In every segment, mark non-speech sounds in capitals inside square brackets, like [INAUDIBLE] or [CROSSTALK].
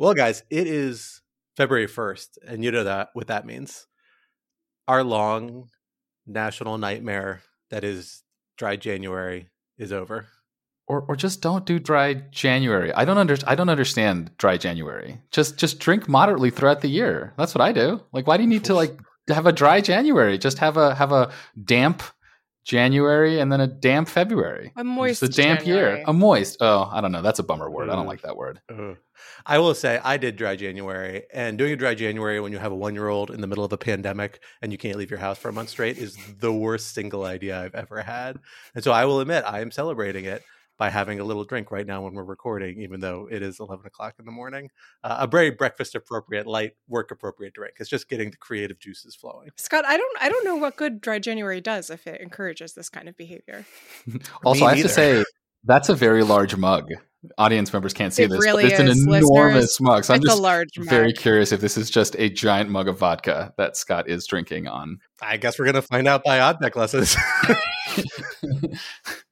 Well, guys, it is February 1st, and you know that what that means. Our long national nightmare that is dry January is over. Or, or just don't do dry January. I don't under, I don't understand dry January. Just just drink moderately throughout the year. That's what I do. Like, why do you need to like have a dry January? Just have a have a damp January and then a damp February. A moist, it's a damp January. year. A moist. Oh, I don't know. That's a bummer word. I don't Mm. like that word. Ugh. I will say I did dry January, and doing a dry January when you have a one year old in the middle of a pandemic and you can't leave your house for a month straight is the worst single idea I've ever had. And so I will admit I am celebrating it by having a little drink right now when we're recording, even though it is 11 o'clock in the morning. Uh, a very breakfast appropriate, light, work appropriate drink. It's just getting the creative juices flowing. Scott, I don't I don't know what good dry January does if it encourages this kind of behavior. [LAUGHS] Also, I have to say that's a very large mug. Audience members can't see It this, really but it's an is, enormous listeners. mug. So I'm just a large very mug. curious if this is just a giant mug of vodka that Scott is drinking on. I guess we're going to find out by odd deck [LAUGHS] [LAUGHS]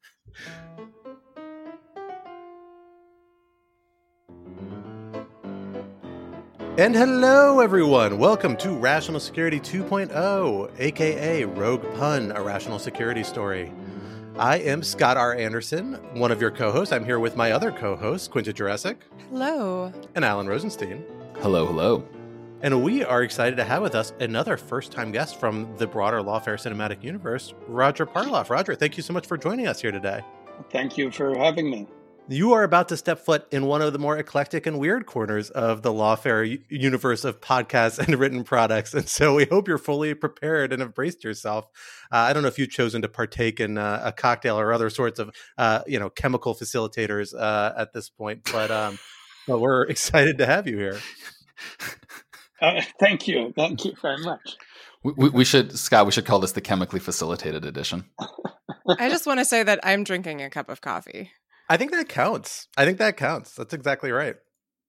And hello, everyone. Welcome to Rational Security 2.0, aka Rogue Pun, a rational security story. I am Scott R. Anderson, one of your co hosts. I'm here with my other co hosts, Quinta Jurecic Hello. and Alan Rosenstein. hello, hello. And we are excited to have with us another first time guest from the broader Lawfare cinematic universe, Roger Parloff. Roger, thank you so much for joining us here today. Thank you for having me. You are about to step foot in one of the more eclectic and weird corners of the Lawfare u- universe of podcasts [LAUGHS] and written products. And so we hope you're fully prepared and have braced yourself. Uh, I don't know if you've chosen to partake in uh, a cocktail or other sorts of, uh, you know, chemical facilitators uh, at this point, but, um, [LAUGHS] but we're excited to have you here. Uh, thank you. Thank you very much. We, we, we should, Scott, we should call this the chemically facilitated edition. [LAUGHS] I just want to say that I'm drinking a cup of coffee. I think that counts. I think that counts. That's exactly right.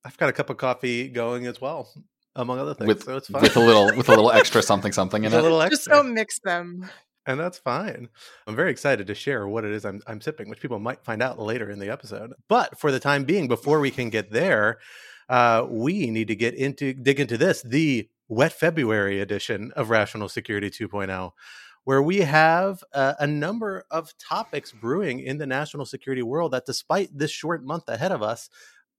I've got a cup of coffee going as well, among other things. With, so it's fine. with a little with a little [LAUGHS] extra something something in With a it. little Just don't mix them. and that's fine. I'm very excited to share what it is I'm, I'm sipping, which people might find out later in the episode. But for the time being, before we can get there, uh, we need to get into dig into this the wet February edition of Rational Security 2.0, where we have uh, a number of topics brewing in the national security world that, despite this short month ahead of us,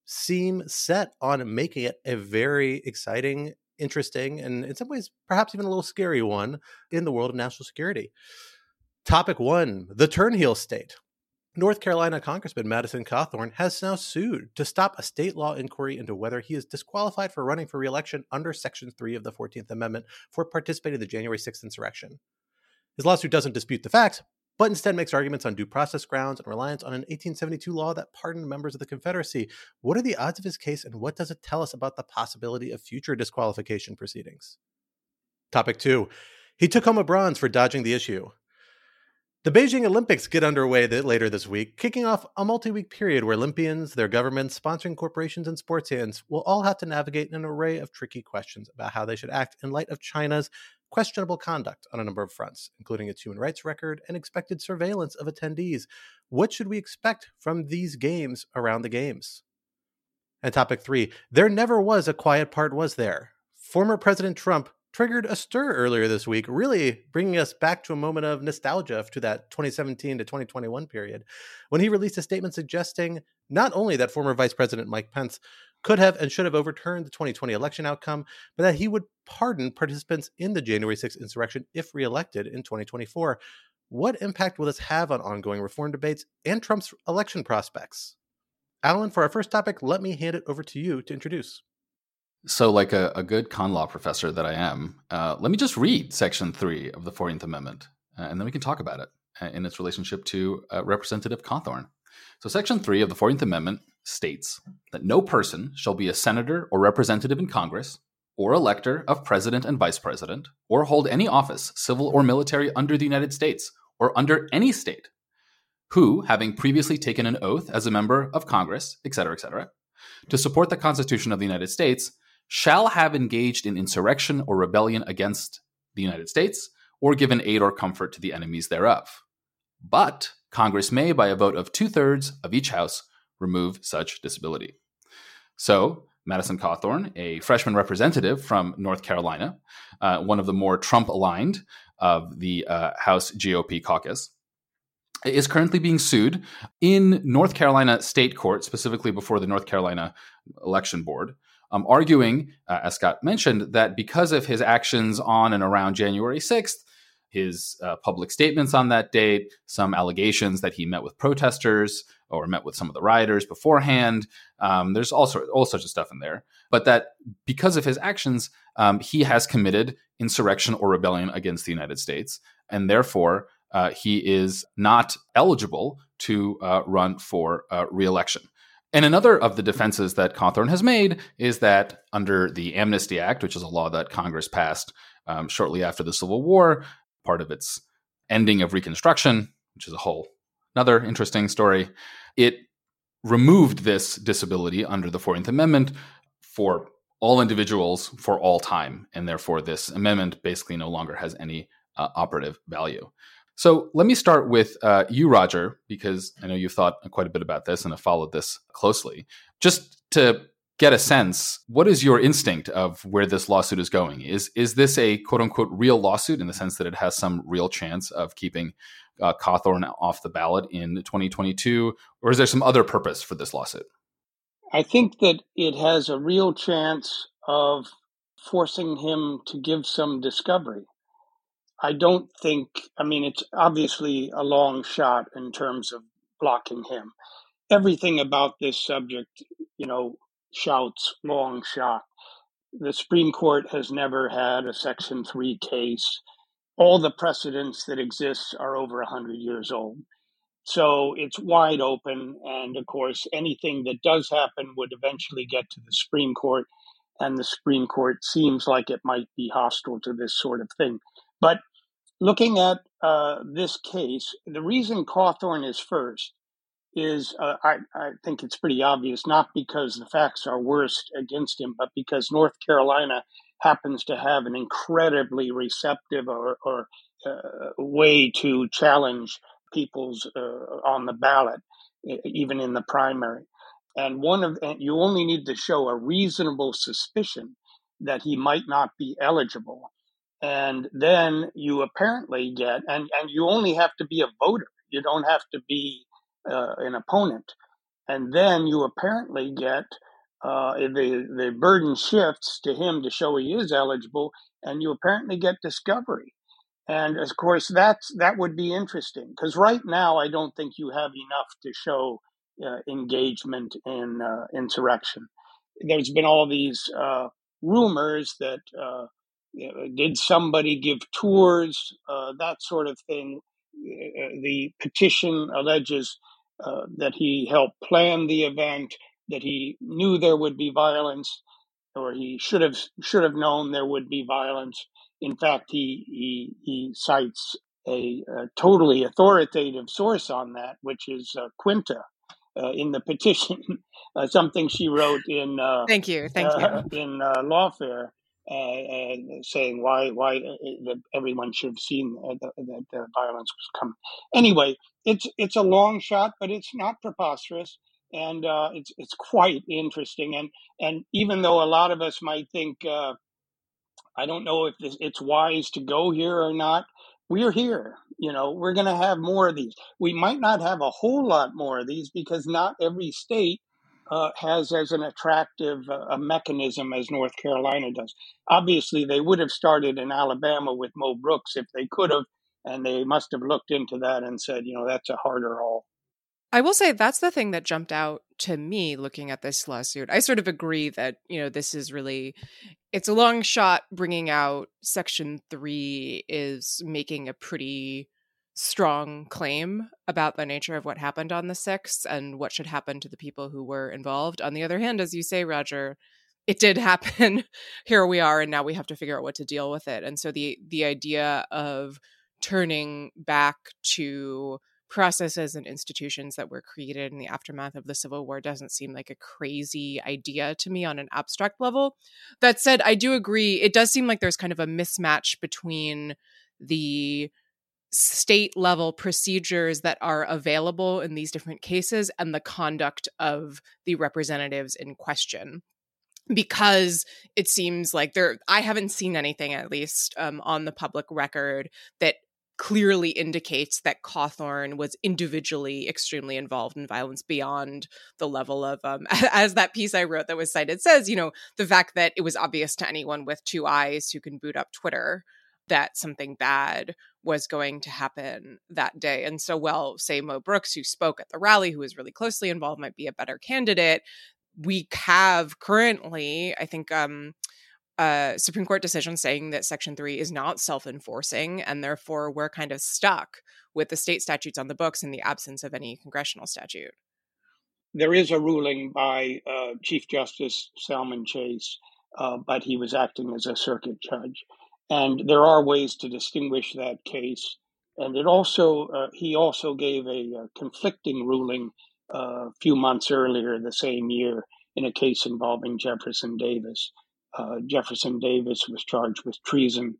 seem set on making it a very exciting, interesting, and in some ways, perhaps even a little scary one in the world of national security. Topic one the Turnheel State. North Carolina Congressman Madison Cawthorn has now sued to stop a state law inquiry into whether he is disqualified for running for reelection under Section 3 of the 14th Amendment for participating in the January 6th insurrection. His lawsuit doesn't dispute the facts, but instead makes arguments on due process grounds and reliance on an 1872 law that pardoned members of the Confederacy. What are the odds of his case, and what does it tell us about the possibility of future disqualification proceedings? Topic two he took home a bronze for dodging the issue. The Beijing Olympics get underway later this week, kicking off a multi week period where Olympians, their governments, sponsoring corporations, and sports fans will all have to navigate an array of tricky questions about how they should act in light of China's questionable conduct on a number of fronts, including its human rights record and expected surveillance of attendees. What should we expect from these games around the games? And topic three there never was a quiet part, was there? Former President Trump triggered a stir earlier this week, really bringing us back to a moment of nostalgia to that 2017 to 2021 period, when he released a statement suggesting not only that former Vice President Mike Pence could have and should have overturned the 2020 election outcome, but that he would pardon participants in the January 6th insurrection if reelected in 2024. What impact will this have on ongoing reform debates and Trump's election prospects? Alan, for our first topic, let me hand it over to you to introduce. So, like a, a good con law professor that I am, uh, let me just read Section 3 of the 14th Amendment, uh, and then we can talk about it uh, in its relationship to uh, Representative Cawthorn. So, Section 3 of the 14th Amendment states that no person shall be a senator or representative in Congress, or elector of president and vice president, or hold any office, civil or military, under the United States, or under any state, who, having previously taken an oath as a member of Congress, etc., etc., to support the Constitution of the United States, shall have engaged in insurrection or rebellion against the United States, or given aid or comfort to the enemies thereof. But Congress may, by a vote of two thirds of each House, remove such disability. So, Madison Cawthorn, a freshman representative from North Carolina, uh, one of the more Trump aligned of the uh, House GOP caucus, is currently being sued in North Carolina state court, specifically before the North Carolina Election Board, um, arguing, uh, as Scott mentioned, that because of his actions on and around January 6th, his uh, public statements on that date, some allegations that he met with protesters or met with some of the rioters beforehand. Um, there's all, sort, all sorts of stuff in there. But that because of his actions, um, he has committed insurrection or rebellion against the United States. And therefore, uh, he is not eligible to uh, run for uh, reelection. And another of the defenses that Cawthorn has made is that under the Amnesty Act, which is a law that Congress passed um, shortly after the Civil War, part of its ending of Reconstruction, which is a whole another interesting story, it removed this disability under the 14th Amendment for all individuals for all time. And therefore, this amendment basically no longer has any uh, operative value. So let me start with uh, you, Roger, because I know you've thought quite a bit about this and have followed this closely. Just to get a sense, what is your instinct of where this lawsuit is going? Is is this a quote unquote real lawsuit in the sense that it has some real chance of keeping uh, Cawthorn off the ballot in 2022, or is there some other purpose for this lawsuit? I think that it has a real chance of forcing him to give some discovery. I don't think, I mean, it's obviously a long shot in terms of blocking him. Everything about this subject, you know, shouts long shot. The Supreme Court has never had a Section 3 case. All the precedents that exist are over 100 years old. So it's wide open. And of course, anything that does happen would eventually get to the Supreme Court. And the Supreme Court seems like it might be hostile to this sort of thing. But looking at uh, this case, the reason Cawthorn is first is, uh, I, I think it's pretty obvious, not because the facts are worst against him, but because North Carolina happens to have an incredibly receptive or, or uh, way to challenge people's uh, on the ballot, even in the primary. And one of and you only need to show a reasonable suspicion that he might not be eligible and then you apparently get and and you only have to be a voter. You don't have to be uh, an opponent. And then you apparently get uh, the the burden shifts to him to show he is eligible and you apparently get discovery. And of course that's that would be interesting because right now i don't think you have enough to show uh, engagement in uh, insurrection. There's been all these uh, rumors that uh, did somebody give tours, uh, that sort of thing. Uh, the petition alleges uh, that he helped plan the event, that he knew there would be violence, or he should have should have known there would be violence. In fact, he he, he cites a, a totally authoritative source on that, which is uh, Quinta, uh, in the petition, [LAUGHS] uh, something she wrote in. Uh, thank you, thank uh, you. in lawfare, uh, saying why why uh, everyone should have seen that the violence was coming. Anyway, it's it's a long shot, but it's not preposterous, and uh, it's it's quite interesting. And and even though a lot of us might think, uh, I don't know if this, it's wise to go here or not. We're here. You know, we're going to have more of these. We might not have a whole lot more of these because not every state uh, has as an attractive uh, a mechanism as North Carolina does. Obviously, they would have started in Alabama with Mo Brooks if they could have, and they must have looked into that and said, you know, that's a harder haul. I will say that's the thing that jumped out to me looking at this lawsuit. I sort of agree that, you know, this is really it's a long shot bringing out section 3 is making a pretty strong claim about the nature of what happened on the 6th and what should happen to the people who were involved. On the other hand, as you say, Roger, it did [LAUGHS] happen. Here we are, and now we have to figure out what to deal with it. And so the the idea of turning back to processes and institutions that were created in the aftermath of the Civil War doesn't seem like a crazy idea to me on an abstract level. That said, I do agree. It does seem like there's kind of a mismatch between the state level procedures that are available in these different cases and the conduct of the representatives in question. Because it seems like there i haven't seen anything at least um, on the public record that clearly indicates that Cawthorn was individually extremely involved in violence beyond the level of, um, [LAUGHS] as that piece I wrote that was cited says, you know, the fact that it was obvious to anyone with two eyes who can boot up Twitter that something bad was going to happen that day. And so, well, say Mo Brooks, who spoke at the rally, who was really closely involved, might be a better candidate. We have currently, I think, um, a Supreme Court decision saying that Section 3 is not self enforcing, and therefore we're kind of stuck with the state statutes on the books in the absence of any congressional statute. There is a ruling by uh, Chief Justice Salmon Chase, uh, but he was acting as a circuit judge and there are ways to distinguish that case. And it also, uh, he also gave a, a conflicting ruling uh, a few months earlier the same year in a case involving Jefferson Davis. Uh, Jefferson Davis was charged with treason,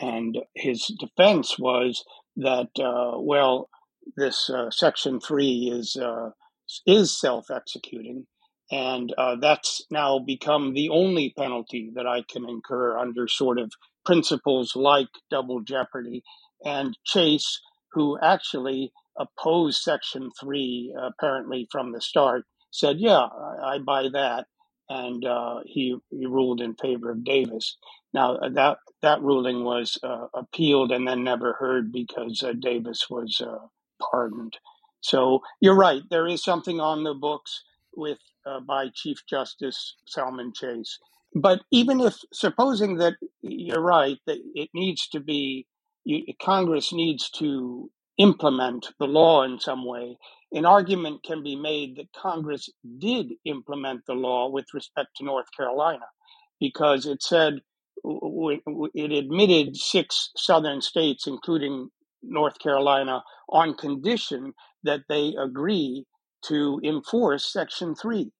and his defense was that, uh, well, this uh, Section Three is uh, is self executing, and that's now become the only penalty that I can incur under sort of principles like double jeopardy. And Chase, who actually opposed Section 3 apparently from the start, said, Yeah, I, I buy that. And uh, he, he ruled in favor of Davis. Now, uh, that, that ruling was uh, appealed and then never heard because uh, Davis was uh, pardoned. So you're right. There is something on the books with uh, by Chief Justice Salmon Chase but even if, supposing that you're right, that it needs to be, you, Congress needs to implement the law in some way, an argument can be made that Congress did implement the law with respect to North Carolina because it said it admitted six southern states, including North Carolina, on condition that they agree to enforce Section 3.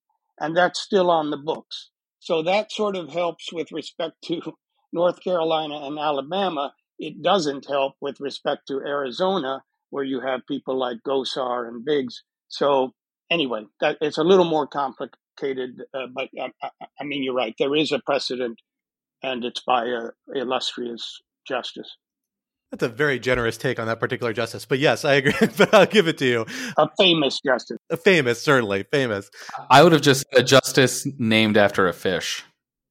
And that's still on the books. So that sort of helps with respect to [LAUGHS] North Carolina and Alabama. It doesn't help with respect to Arizona, where you have people like Gosar and Biggs. So anyway, that, it's a little more complicated, uh, but I, I, I, mean, you're right. There is a precedent, and it's by a illustrious justice. That's a very generous take on that particular justice. But yes, I agree. [LAUGHS] but I'll give it to you. A famous justice. A famous, certainly famous. I would have just a justice named after a fish.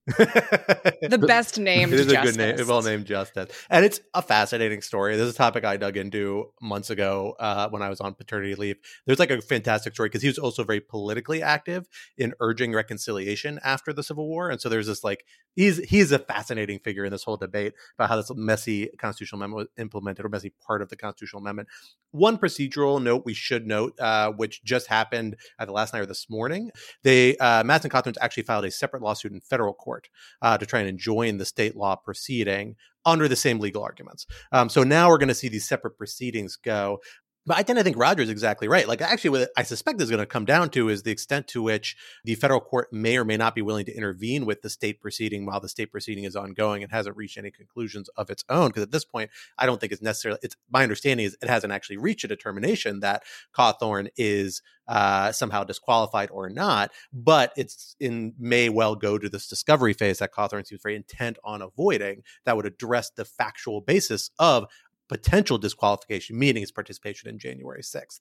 The [LAUGHS] best named. It is justice. a good name, well named justice, and it's a fascinating story. This is a topic I dug into months ago uh, when I was on paternity leave. There's like a fantastic story because he was also very politically active in urging reconciliation after the Civil War, and so there's this like he's he's a fascinating figure in this whole debate about how this messy constitutional amendment was implemented or messy part of the constitutional amendment. One procedural note we should note, uh, which just happened either last night or this morning, they uh, Madison Cawthorn's actually filed a separate lawsuit in federal court court uh, to try and enjoin the state law proceeding under the same legal arguments. Um, so now we're going to see these separate proceedings go. But I tend to think Roger's exactly right. Like, actually, what I suspect is going to come down to is the extent to which the federal court may or may not be willing to intervene with the state proceeding while the state proceeding is ongoing and hasn't reached any conclusions of its own. Because at this point, I don't think it's necessarily. It's my understanding is it hasn't actually reached a determination that Cawthorn is uh, somehow disqualified or not. But it's in may well go to this discovery phase that Cawthorn seems very intent on avoiding that would address the factual basis of potential disqualification, meaning his participation in January 6th.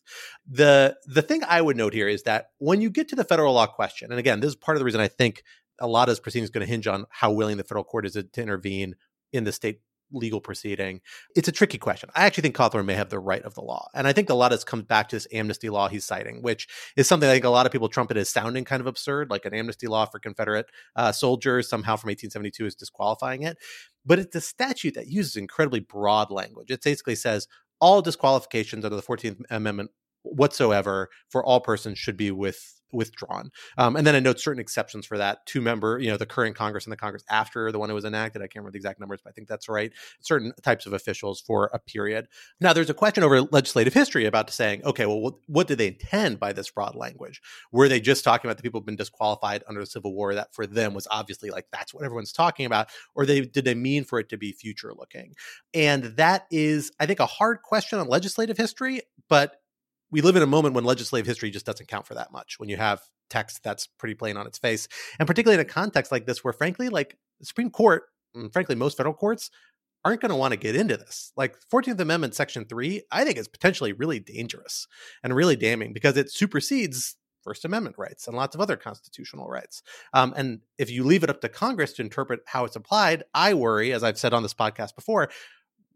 The the thing I would note here is that when you get to the federal law question, and again, this is part of the reason I think a lot of this proceeding is going to hinge on how willing the federal court is to, to intervene in the state legal proceeding. It's a tricky question. I actually think Cawthorn may have the right of the law. And I think a lot of this comes back to this amnesty law he's citing, which is something I think a lot of people trumpet as sounding kind of absurd, like an amnesty law for Confederate uh, soldiers somehow from 1872 is disqualifying it. But it's a statute that uses incredibly broad language. It basically says all disqualifications under the 14th Amendment whatsoever for all persons should be with withdrawn. Um, and then it notes certain exceptions for that. Two member, you know, the current Congress and the Congress after the one that was enacted. I can't remember the exact numbers, but I think that's right. Certain types of officials for a period. Now, there's a question over legislative history about saying, okay, well, what, what did they intend by this broad language? Were they just talking about the people who've been disqualified under the Civil War? That for them was obviously like that's what everyone's talking about, or they did they mean for it to be future looking? And that is, I think, a hard question on legislative history, but we live in a moment when legislative history just doesn't count for that much when you have text that's pretty plain on its face and particularly in a context like this where frankly like the supreme court and frankly most federal courts aren't going to want to get into this like 14th amendment section 3 i think is potentially really dangerous and really damning because it supersedes First Amendment rights and lots of other constitutional rights. Um, and if you leave it up to Congress to interpret how it's applied, I worry, as I've said on this podcast before,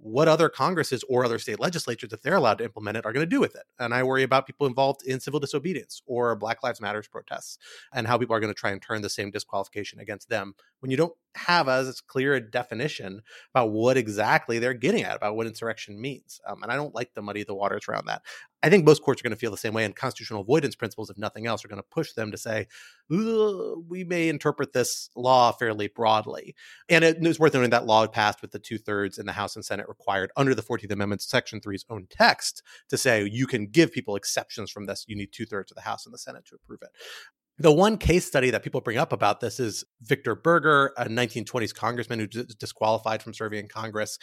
what other Congresses or other state legislatures, if they're allowed to implement it, are going to do with it. And I worry about people involved in civil disobedience or Black Lives Matters protests and how people are going to try and turn the same disqualification against them when you don't have as clear a definition about what exactly they're getting at about what insurrection means. Um, and I don't like to muddy the waters around that. I think most courts are going to feel the same way, and constitutional avoidance principles, if nothing else, are going to push them to say, we may interpret this law fairly broadly. And it is worth noting that law passed with the two thirds in the House and Senate required under the 14th Amendment, Section 3's own text to say you can give people exceptions from this. You need two thirds of the House and the Senate to approve it. The one case study that people bring up about this is Victor Berger, a 1920s congressman who was disqualified from serving in Congress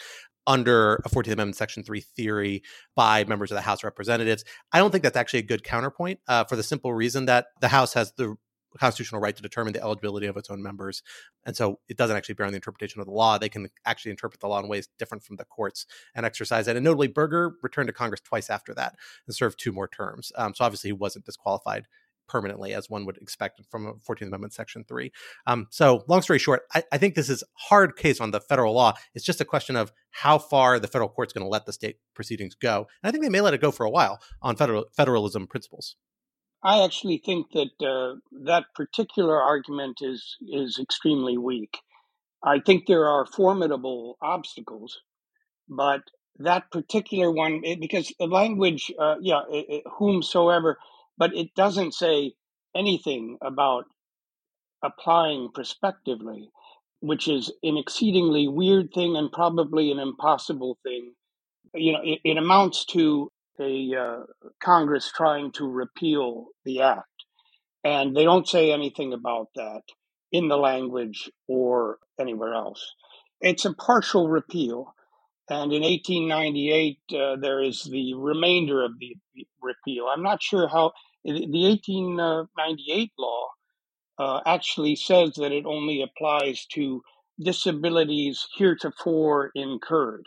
under a 14th Amendment Section 3 theory by members of the House of Representatives. I don't think that's actually a good counterpoint uh, for the simple reason that the House has the constitutional right to determine the eligibility of its own members. And so it doesn't actually bear on the interpretation of the law. They can actually interpret the law in ways different from the courts and exercise that. And notably, Berger returned to Congress twice after that and served two more terms. Um, so obviously, he wasn't disqualified permanently, as one would expect from 14th Amendment Section 3. Um, so, long story short, I, I, think this is hard case on the federal law. It's just a question of how far the federal court's going to let the state proceedings go. And I think they may let it go for a while on federal federalism principles. I actually think that uh, that particular argument is is extremely weak. I think there are formidable obstacles, but that particular one, because the language, uh, yeah, it, it, whomsoever, but it doesn't say anything about applying prospectively, which is an exceedingly weird thing and probably an impossible thing. You know, it, it amounts to a uh, Congress trying to repeal the act, and they don't say anything about that in the language or anywhere else. It's a partial repeal. And in 1898, uh, there is the remainder of the repeal. I'm not sure how the 1898 law uh, actually says that it only applies to disabilities heretofore incurred.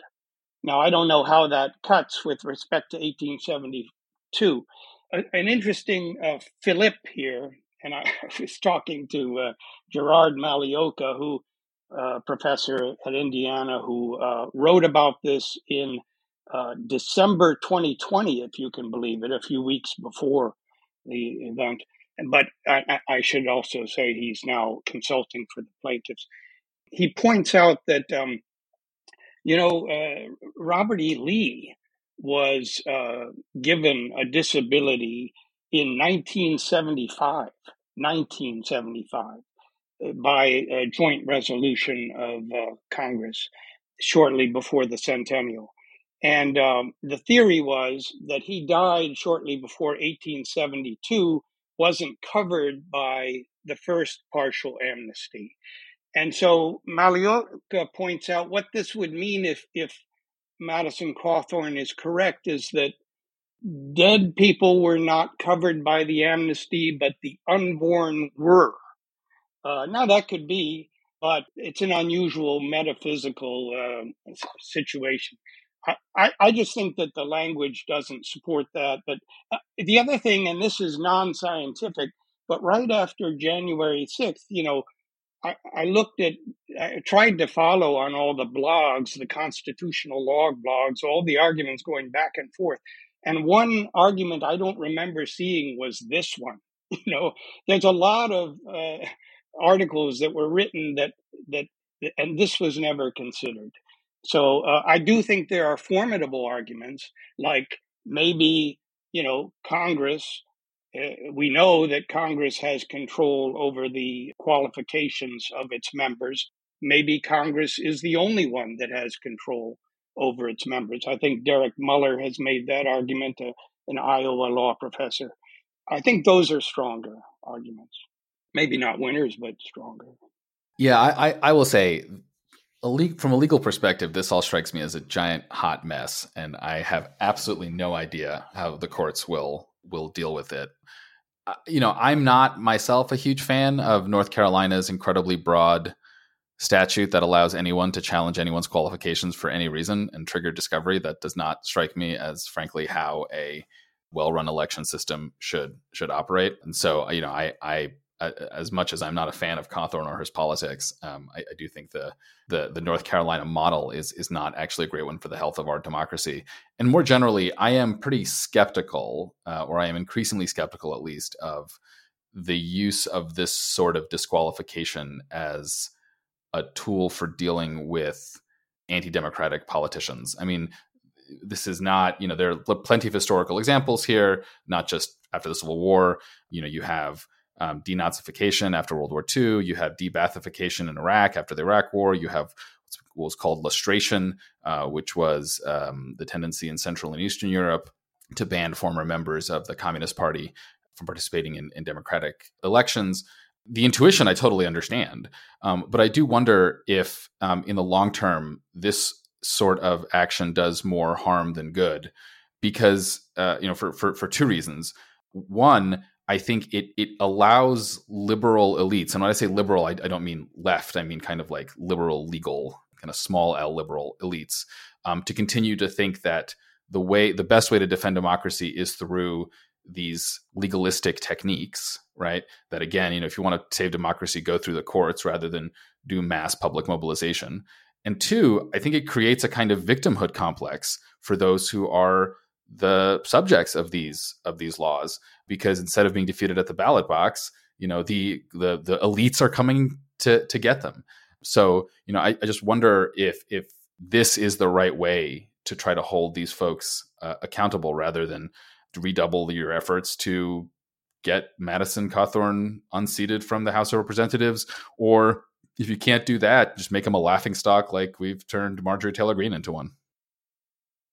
Now, I don't know how that cuts with respect to 1872. an interesting uh, Philip here, and [LAUGHS] I was talking to uh, Gerard Magliocca, who uh, professor at Indiana, who uh, wrote about this in uh, December 2020, if you can believe it, a few weeks before the event. But I, I should also say he's now consulting for the plaintiffs. He points out that, um, you know, uh, Robert E. Lee was uh, given a disability in 1975, 1975, uh, by a joint resolution of uh, Congress shortly before the centennial. And um, the theory was that he died shortly before 1872, wasn't covered by the first partial amnesty. And so Magliocca points out what this would mean if, if Madison Cawthorn is correct is that dead people were not covered by the amnesty, but the unborn were. Uh, now, that could be, but it's an unusual metaphysical uh, situation. I, I just think that the language doesn't support that. But uh, the other thing, and this is non scientific, but right after January 6th, you know, I, I, looked at, I tried to follow on all the blogs, the constitutional law blogs, all the arguments going back and forth. And one argument I don't remember seeing was this one. [LAUGHS] You know, there's a lot of uh, articles that were written that, that, and this was never considered. So uh, I do think there are formidable arguments, like maybe you know Congress. Uh, we know that Congress has control over the qualifications of its members. Maybe Congress is the only one that has control over its members. I think Derek Muller has made that argument, uh, an Iowa law professor. I think those are stronger arguments. Maybe not winners, but stronger. Yeah, I, I, I will say, from a legal perspective, this all strikes me as a giant hot mess, and I have absolutely no idea how the courts will will deal with it. Uh, you know, I'm not myself a huge fan of North Carolina's incredibly broad statute that allows anyone to challenge anyone's qualifications for any reason and trigger discovery. That does not strike me as, frankly, how a well-run election system should should operate. And so, you know, I, I as much as I'm not a fan of Cawthorn or his politics, um, I, I, do think the, the the North Carolina model is is not actually a great one for the health of our democracy. And more generally, I am pretty skeptical, uh, or I am increasingly skeptical, at least, of the use of this sort of disqualification as a tool for dealing with anti-democratic politicians. I mean, this is not, you know, there are plenty of historical examples here, not just after the Civil War. You know, you have um, denazification after World War II. You have de-Baathification in Iraq after the Iraq War. You have what was called lustration, uh, which was um, the tendency in Central and Eastern Europe to ban former members of the Communist Party from participating in, in democratic elections the intuition I totally understand, um, but I do wonder if, um, in the long term, this sort of action does more harm than good, because uh, you know, for for for two reasons. One, I think it it allows liberal elites, and when I say liberal, I, I don't mean left. I mean kind of like liberal, legal, kind of small L liberal elites, um, to continue to think that the way the best way to defend democracy is through these legalistic techniques, right? That again, you know, if you want to save democracy, go through the courts rather than do mass public mobilization. And two, I think it creates a kind of victimhood complex for those who are the subjects of these of these laws because instead of being defeated at the ballot box, you know, the the the elites are coming to to get them. So, you know, I, I just wonder if if this is the right way to try to hold these folks uh, accountable rather than redouble your efforts to get Madison Cawthorn unseated from the House of Representatives, or if you can't do that, just make him a laughing stock like we've turned Marjorie Taylor Greene into one.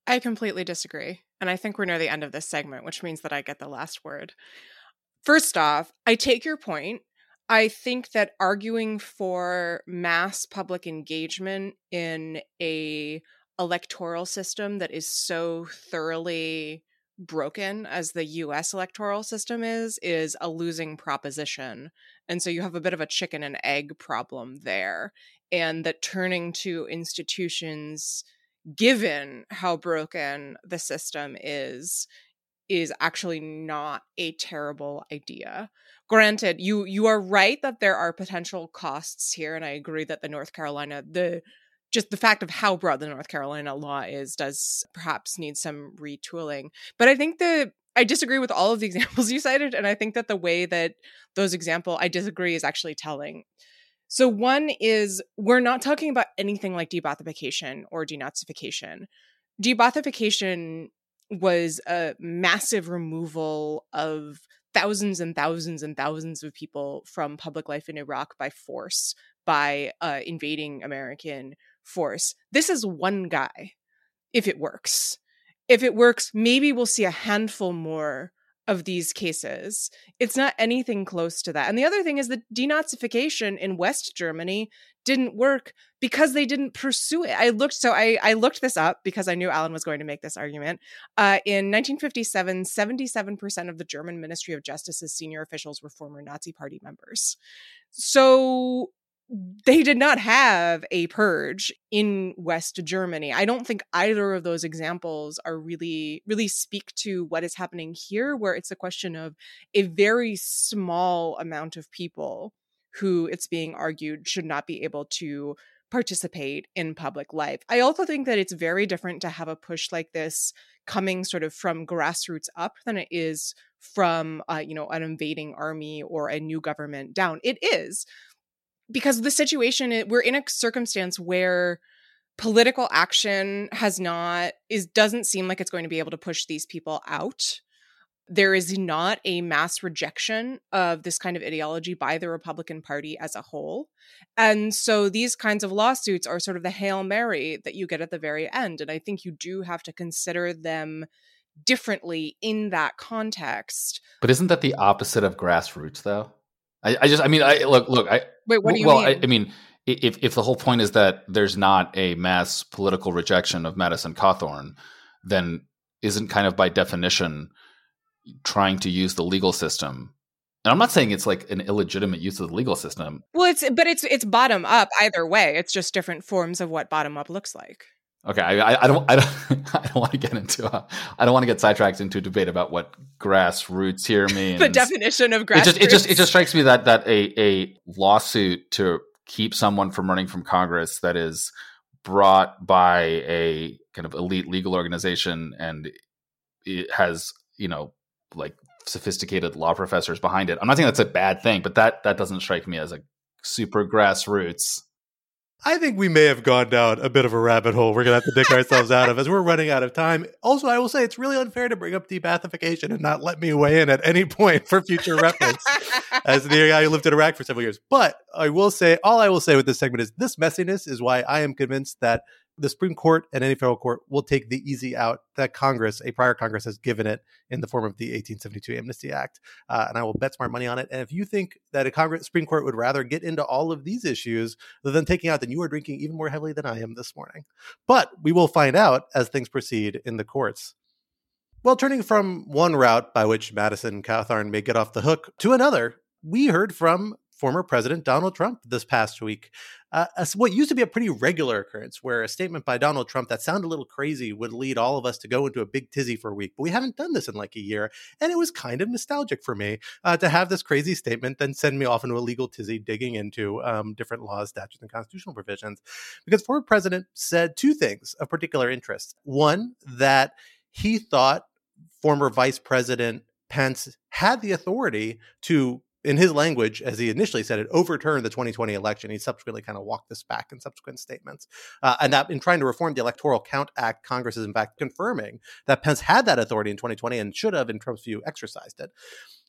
I completely disagree. And I think we're near the end of this segment, which means that I get the last word. First off, I take your point. I think that arguing for mass public engagement in a electoral system that is so thoroughly broken as the US electoral system is is a losing proposition. And so you have a bit of a chicken and egg problem there and that turning to institutions given how broken the system is is actually not a terrible idea. Granted, you you are right that there are potential costs here and I agree that the North Carolina the just the fact of how broad the North Carolina law is does perhaps need some retooling. But I think the I disagree with all of the [LAUGHS] examples you cited, and I think that the way that those example I disagree is actually telling. So one is we're not talking about anything like de-Baathification or denazification. De-Baathification was a massive removal of thousands and thousands and thousands of people from public life in Iraq by force by uh, invading American force. This is one guy, if it works. If it works, maybe we'll see a handful more of these cases. It's not anything close to that. And the other thing is that denazification in West Germany didn't work because they didn't pursue it. I looked, so I, I looked this up because I knew Alan was going to make this argument. Uh, in 1957, 77% of the German Ministry of Justice's senior officials were former Nazi Party members. So they did not have a purge in West Germany. I don't think either of those examples are really really speak to what is happening here where it's a question of a very small amount of people who it's being argued should not be able to participate in public life. I also think that it's very different to have a push like this coming sort of from grassroots up than it is from uh, you know an invading army or a new government down. It is because the situation we're in a circumstance where political action has not is doesn't seem like it's going to be able to push these people out. There is not a mass rejection of this kind of ideology by the republican party as a whole. And so these kinds of lawsuits are sort of the hail mary that you get at the very end and i think you do have to consider them differently in that context. But isn't that the opposite of grassroots though i, I just i mean i look look i wait what do you well, mean I, I mean if if the whole point is that there's not a mass political rejection of Madison Cawthorn, then isn't kind of by definition trying to use the legal system. And I'm not saying it's like an illegitimate use of the legal system. Well, it's but it's it's bottom up either way. It's just different forms of what bottom up looks like. Okay, I, I don't, I don't, [LAUGHS] I don't want to get into a, I don't want to get sidetracked into a debate about what grassroots here [LAUGHS] means. the definition of grassroots. It just, it just, it just strikes me that that a a lawsuit to keep someone from running from Congress that is brought by a kind of elite legal organization and it has, you know, like sophisticated law professors behind it. I'm not saying that's a bad thing, but that that doesn't strike me as a super grassroots I think we may have gone down a bit of a rabbit hole we're going to have to dig ourselves out of as we're running out of time. Also, I will say it's really unfair to bring up de-Baathification and not let me weigh in at any point for future reference [LAUGHS] as the guy who lived in Iraq for several years. But I will say, all I will say with this segment is this messiness is why I am convinced that the Supreme Court and any federal court will take the easy out that Congress, a prior Congress, has given it in the form of the 1872 Amnesty Act. Uh, and I will bet smart money on it. And if you think that a Congress Supreme Court would rather get into all of these issues than taking out, then you are drinking even more heavily than I am this morning. But we will find out as things proceed in the courts. Well, turning from one route by which Madison Cawthorn may get off the hook to another, we heard from former President Donald Trump this past week. Uh, what used to be a pretty regular occurrence, where a statement by Donald Trump that sounded a little crazy would lead all of us to go into a big tizzy for a week. But we haven't done this in like a year. And it was kind of nostalgic for me uh, to have this crazy statement then send me off into a legal tizzy digging into um, different laws, statutes, and constitutional provisions. Because former president said two things of particular interest. One, that he thought former Vice President Pence had the authority to in his language, as he initially said it, overturned the 2020 election. He subsequently kind of walked this back in subsequent statements. Uh, and that in trying to reform the Electoral Count Act, Congress is in fact confirming that Pence had that authority in 2020 and should have, in Trump's view, exercised it.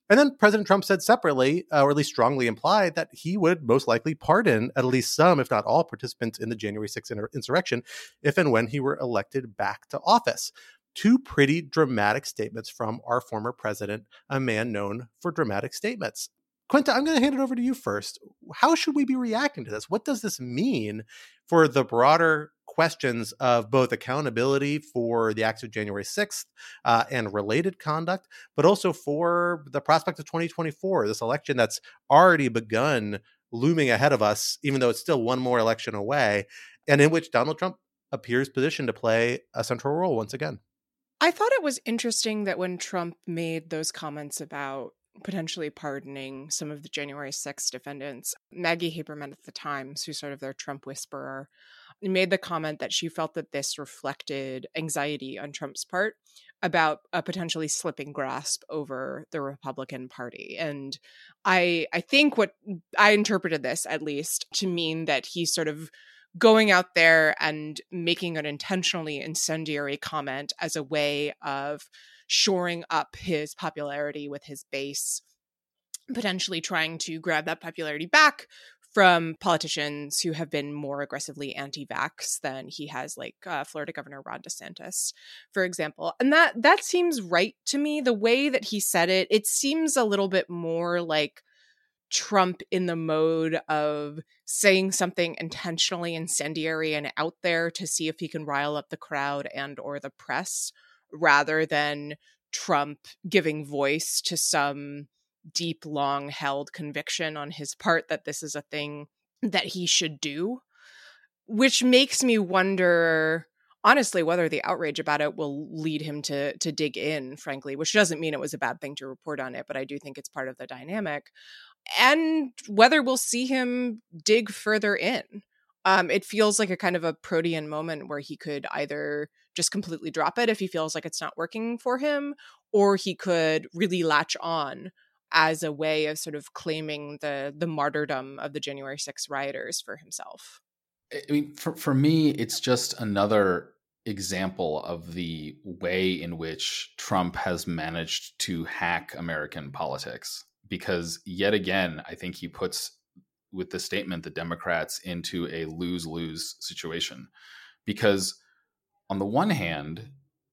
And then President Trump said separately, uh, or at least strongly implied, that he would most likely pardon at least some, if not all, participants in the January 6th insurrection if and when he were elected back to office two pretty dramatic statements from our former president, a man known for dramatic statements. Quinta, I'm going to hand it over to you first. How should we be reacting to this? What does this mean for the broader questions of both accountability for the acts of January 6th uh, and related conduct, but also for the prospect of 2024, this election that's already begun looming ahead of us, even though it's still one more election away, and in which Donald Trump appears positioned to play a central role once again. I thought it was interesting that when Trump made those comments about potentially pardoning some of the January 6th defendants. Maggie Haberman at the Times, who's sort of their Trump whisperer, made the comment that she felt that this reflected anxiety on Trump's part about a potentially slipping grasp over the Republican Party. And I I think what I interpreted this at least to mean that he's sort of going out there and making an intentionally incendiary comment as a way of shoring up his popularity with his base, potentially trying to grab that popularity back from politicians who have been more aggressively anti-vax than he has like uh, Florida Governor Ron DeSantis for example. And that that seems right to me. The way that he said it it seems a little bit more like Trump in the mode of saying something intentionally incendiary and out there to see if he can rile up the crowd and or the press rather than Trump giving voice to some deep, long held conviction on his part that this is a thing that he should do, which makes me wonder honestly whether the outrage about it will lead him to to dig in frankly which doesn't mean it was a bad thing to report on it but i do think it's part of the dynamic and whether we'll see him dig further in. Um, it feels like a kind of a protean moment where he could either just completely drop it if he feels like it's not working for him, or he could really latch on as a way of sort of claiming the the martyrdom of the January 6 rioters for himself. I mean, for, for me, it's just another example of the way in which Trump has managed to hack American politics. Because yet again, I think he puts with the statement the Democrats into a lose lose situation. Because on the one hand,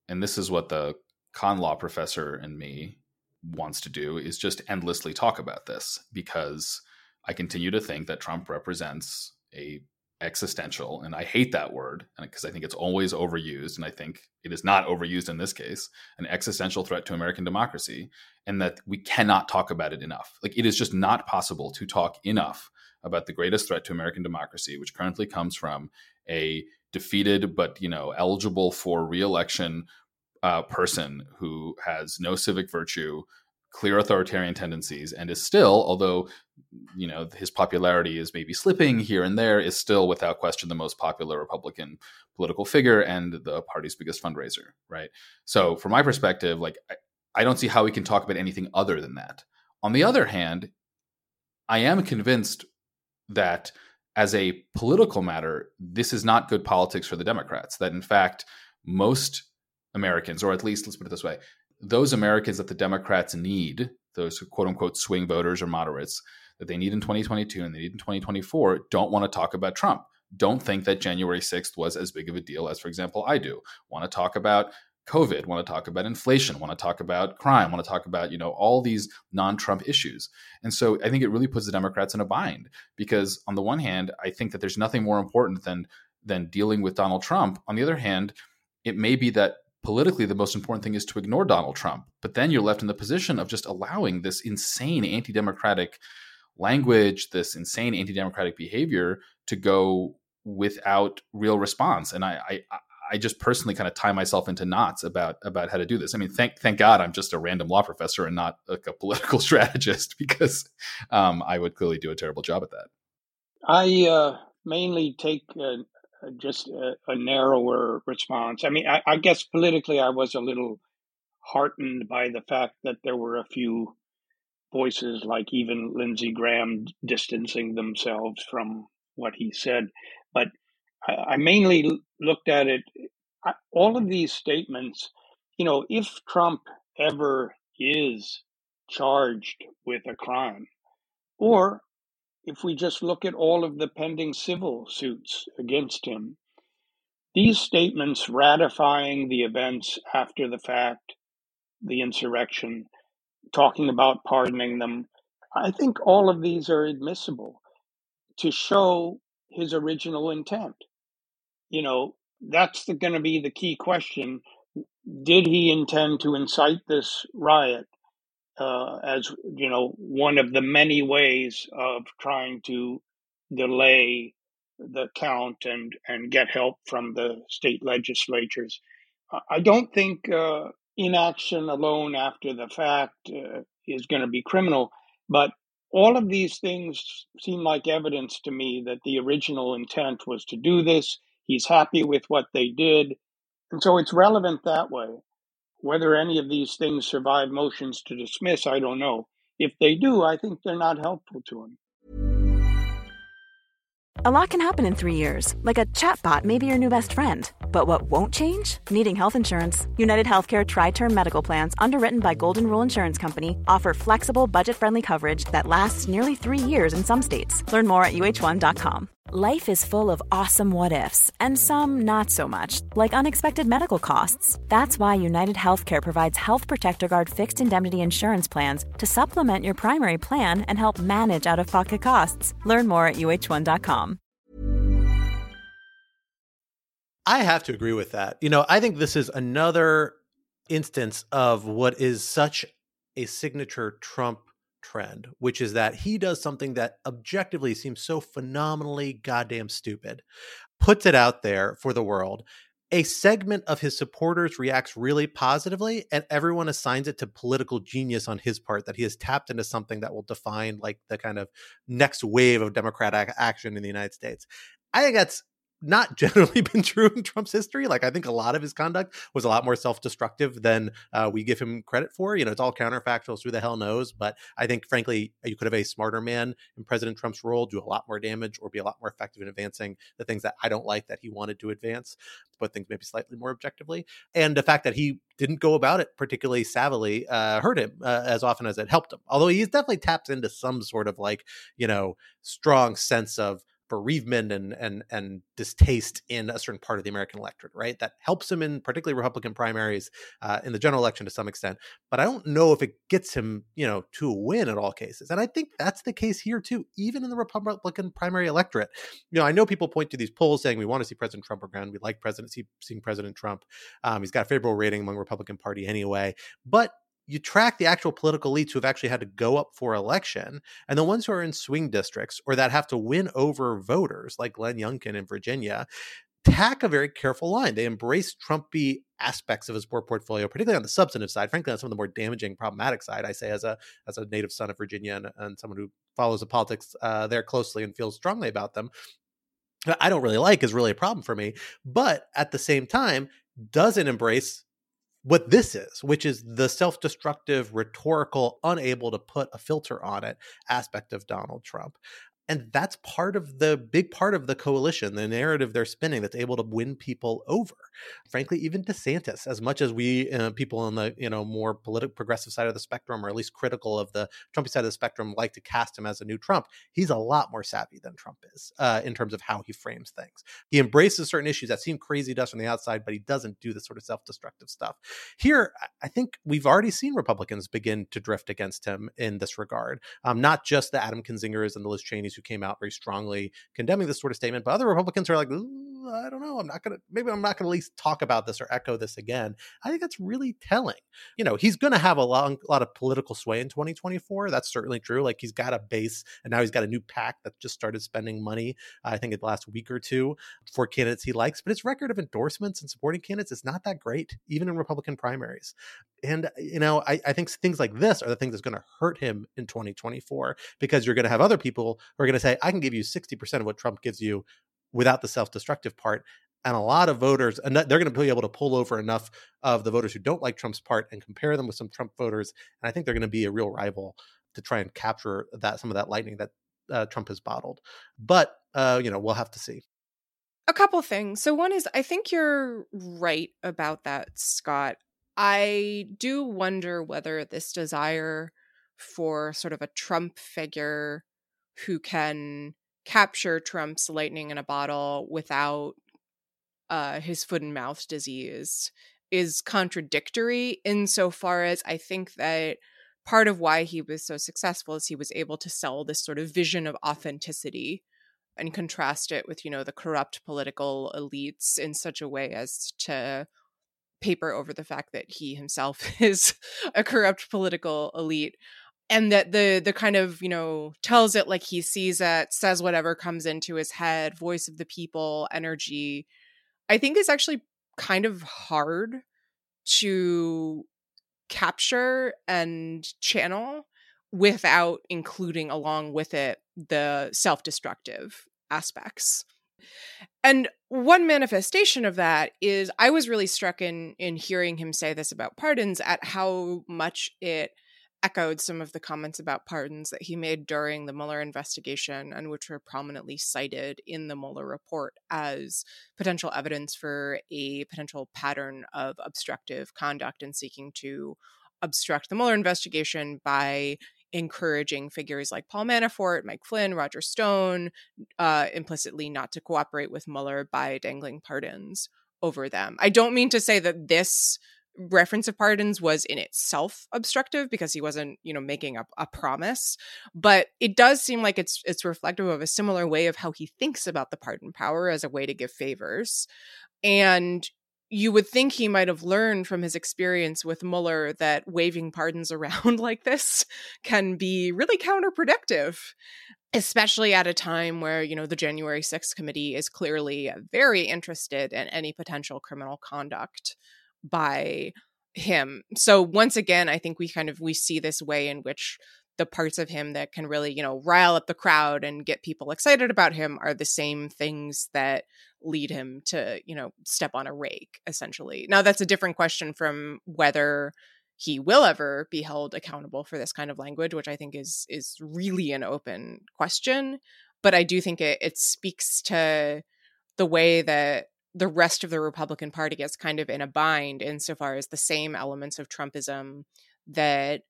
and this is what the con law professor and me wants to do, is just endlessly talk about this because I continue to think that Trump represents a existential and i hate that word because i think it's always overused and i think it is not overused in this case an existential threat to american democracy and that we cannot talk about it enough. Like it is just not possible to talk enough about the greatest threat to american democracy which currently comes from a defeated but you know eligible for reelection uh, person who has no civic virtue clear authoritarian tendencies and is still although you know his popularity is maybe slipping here and there is still without question the most popular republican political figure and the party's biggest fundraiser right? So from my perspective like I, I don't see how we can talk about anything other than that. On the other hand i am convinced that as a political matter this is not good politics for the democrats that in fact most americans or at least let's put it this way those Americans that the Democrats need, those quote unquote swing voters or moderates that they need in 2022 and they need in 2024, don't want to talk about Trump. Don't think that January 6th was as big of a deal as, for example, I do. Want to talk about COVID, want to talk about inflation, want to talk about crime, want to talk about, you know, all these non-Trump issues. And so I think it really puts the Democrats in a bind because on the one hand, I think that there's nothing more important than than dealing with Donald Trump. On the other hand, it may be that politically the most important thing is to ignore Donald Trump. But then you're left in the position of just allowing this insane anti democratic language, this insane anti democratic behavior to go without real response. And I, I, I just personally kind of tie myself into knots about about how to do this. I mean, thank thank God I'm just a random law professor and not like a political [LAUGHS] strategist because um, I would clearly do a terrible job at that. I uh, mainly take uh, just a, a, narrower response. I mean, I, I, guess politically, I was a little heartened by the fact that there were a few voices, like even Lindsey Graham, distancing themselves from what he said. But I, mainly looked at it, all of these statements, you know, if Trump ever is charged with a crime, or if we just look at all of the pending civil suits against him, these statements ratifying the events after the fact, the insurrection, talking about pardoning them, I think all of these are admissible to show his original intent. You know, that's going to be the key question. Did he intend to incite this riot? uh, as you know one of the many ways of trying to delay the count and and get help from the state legislatures. I don't think uh, inaction alone after the fact uh, is going to be criminal, but all of these things seem like evidence to me that the original intent was to do this. He's happy with what they did. And so it's relevant that way. Whether any of these things survive motions to dismiss, I don't know. If they do, I think they're not helpful to him. A lot can happen in three years, like a chatbot may be your new best friend. But what won't change? Needing health insurance. United Healthcare Tri Term Medical Plans, underwritten by Golden Rule Insurance Company, offer flexible, budget friendly coverage that lasts nearly three years in some states. Learn more at uh1.com. Life is full of awesome what ifs, and some not so much, like unexpected medical costs. That's why United Healthcare provides Health Protector Guard fixed indemnity insurance plans to supplement your primary plan and help manage out of pocket costs. Learn more at uh1.com. I have to agree with that. You know, I think this is another instance of what is such a signature Trump trend, which is that he does something that objectively seems so phenomenally goddamn stupid, puts it out there for the world. A segment of his supporters reacts really positively, and everyone assigns it to political genius on his part that he has tapped into something that will define like the kind of next wave of democratic action in the United States. I think that's not generally [LAUGHS] been true in Trump's history. Like I think a lot of his conduct was a lot more self-destructive than uh, we give him credit for. You know, it's all counterfactual. Who the hell knows? But I think, frankly, you could have a smarter man in President Trump's role, do a lot more damage, or be a lot more effective in advancing the things that I don't like that he wanted to advance, to put things maybe slightly more objectively. And the fact that he didn't go about it particularly savvily uh, hurt him uh, as often as it helped him. Although he definitely taps into some sort of like you know strong sense of bereavement and and and distaste in a certain part of the American electorate, right? That helps him in particularly Republican primaries uh, in the general election to some extent. But I don't know if it gets him, you know, to a win at all cases. And I think that's the case here too, even in the Republican primary electorate. You know, I know people point to these polls saying we want to see President Trump around, we like President seeing President Trump. Um, he's got a favorable rating among Republican Party anyway, but you track the actual political elites who have actually had to go up for election, and the ones who are in swing districts or that have to win over voters, like Glenn Youngkin in Virginia, tack a very careful line. They embrace Trumpy aspects of his portfolio, particularly on the substantive side. Frankly, on some of the more damaging, problematic side, I say as a as a native son of Virginia and, and someone who follows the politics uh, there closely and feels strongly about them. I don't really like is really a problem for me. But at the same time, doesn't embrace what this is, which is the self destructive, rhetorical, unable to put a filter on it aspect of Donald Trump and that's part of the big part of the coalition the narrative they're spinning that's able to win people over. Frankly even desantis as much as we uh, people on the you know more political progressive side of the spectrum or at least critical of the trumpy side of the spectrum like to cast him as a new trump he's a lot more savvy than trump is uh, in terms of how he frames things. He embraces certain issues that seem crazy to us from the outside but he doesn't do the sort of self-destructive stuff. Here i think we've already seen republicans begin to drift against him in this regard. Um, not just the adam kinzingers and the liz cheney's who came out very strongly condemning this sort of statement. But other Republicans are like, I don't know, I'm not going to, maybe I'm not going to at least talk about this or echo this again. I think that's really telling. You know, he's going to have a long, lot of political sway in 2024. That's certainly true. Like he's got a base and now he's got a new PAC that just started spending money, I think, in the last week or two for candidates he likes. But his record of endorsements and supporting candidates is not that great, even in Republican primaries. And, uh, you know, I, I think things like this are the things that's going to hurt him in 2024 because you're going to have other people who are going to say, I can give you 60% of what Trump gives you without the self destructive part. And a lot of voters, and they're going to be able to pull over enough of the voters who don't like Trump's part and compare them with some Trump voters. And I think they're going to be a real rival to try and capture that some of that lightning that uh, Trump has bottled. But uh, you know, we'll have to see. A couple things. So one is I think you're right about that, Scott. I do wonder whether this desire for sort of a Trump figure who can capture Trump's lightning in a bottle without uh, his foot and mouth disease is contradictory insofar as I think that part of why he was so successful is he was able to sell this sort of vision of authenticity and contrast it with, you know, the corrupt political elites in such a way as to paper over the fact that he himself [LAUGHS] is a corrupt political elite and that the the kind of you know tells it like he sees it says whatever comes into his head voice of the people energy i think is actually kind of hard to capture and channel without including along with it the self-destructive aspects. And one manifestation of that is I was really struck in in hearing him say this about pardons at how much it echoed some of the comments about pardons that he made during the Mueller investigation and which were prominently cited in the Mueller report as potential evidence for a potential pattern of obstructive conduct and seeking to obstruct the Mueller investigation by encouraging figures like Paul Manafort, Mike Flynn, Roger Stone, uh, implicitly not to cooperate with Mueller by dangling pardons over them. I don't mean to say that this reference of pardons was in itself obstructive because he wasn't you know making a, a promise but it does seem like it's it's reflective of a similar way of how he thinks about the pardon power as a way to give favors and you would think he might have learned from his experience with Mueller that waving pardons [LAUGHS] around like this can be really counterproductive, especially at a time where, you know, the January 6th committee is clearly very interested in any potential criminal conduct by him. So once again, I think we kind of we see this way in which the parts of him that can really, you know, rile up the crowd and get people excited about him are the same things that lead him to, you know, step on a rake, essentially. Now, that's a different question from whether he will ever be held accountable for this kind of language, which I think is is really an open question. But I do think it it speaks to the way that the rest of the Republican Party gets kind of in a bind insofar as the same elements of Trumpism that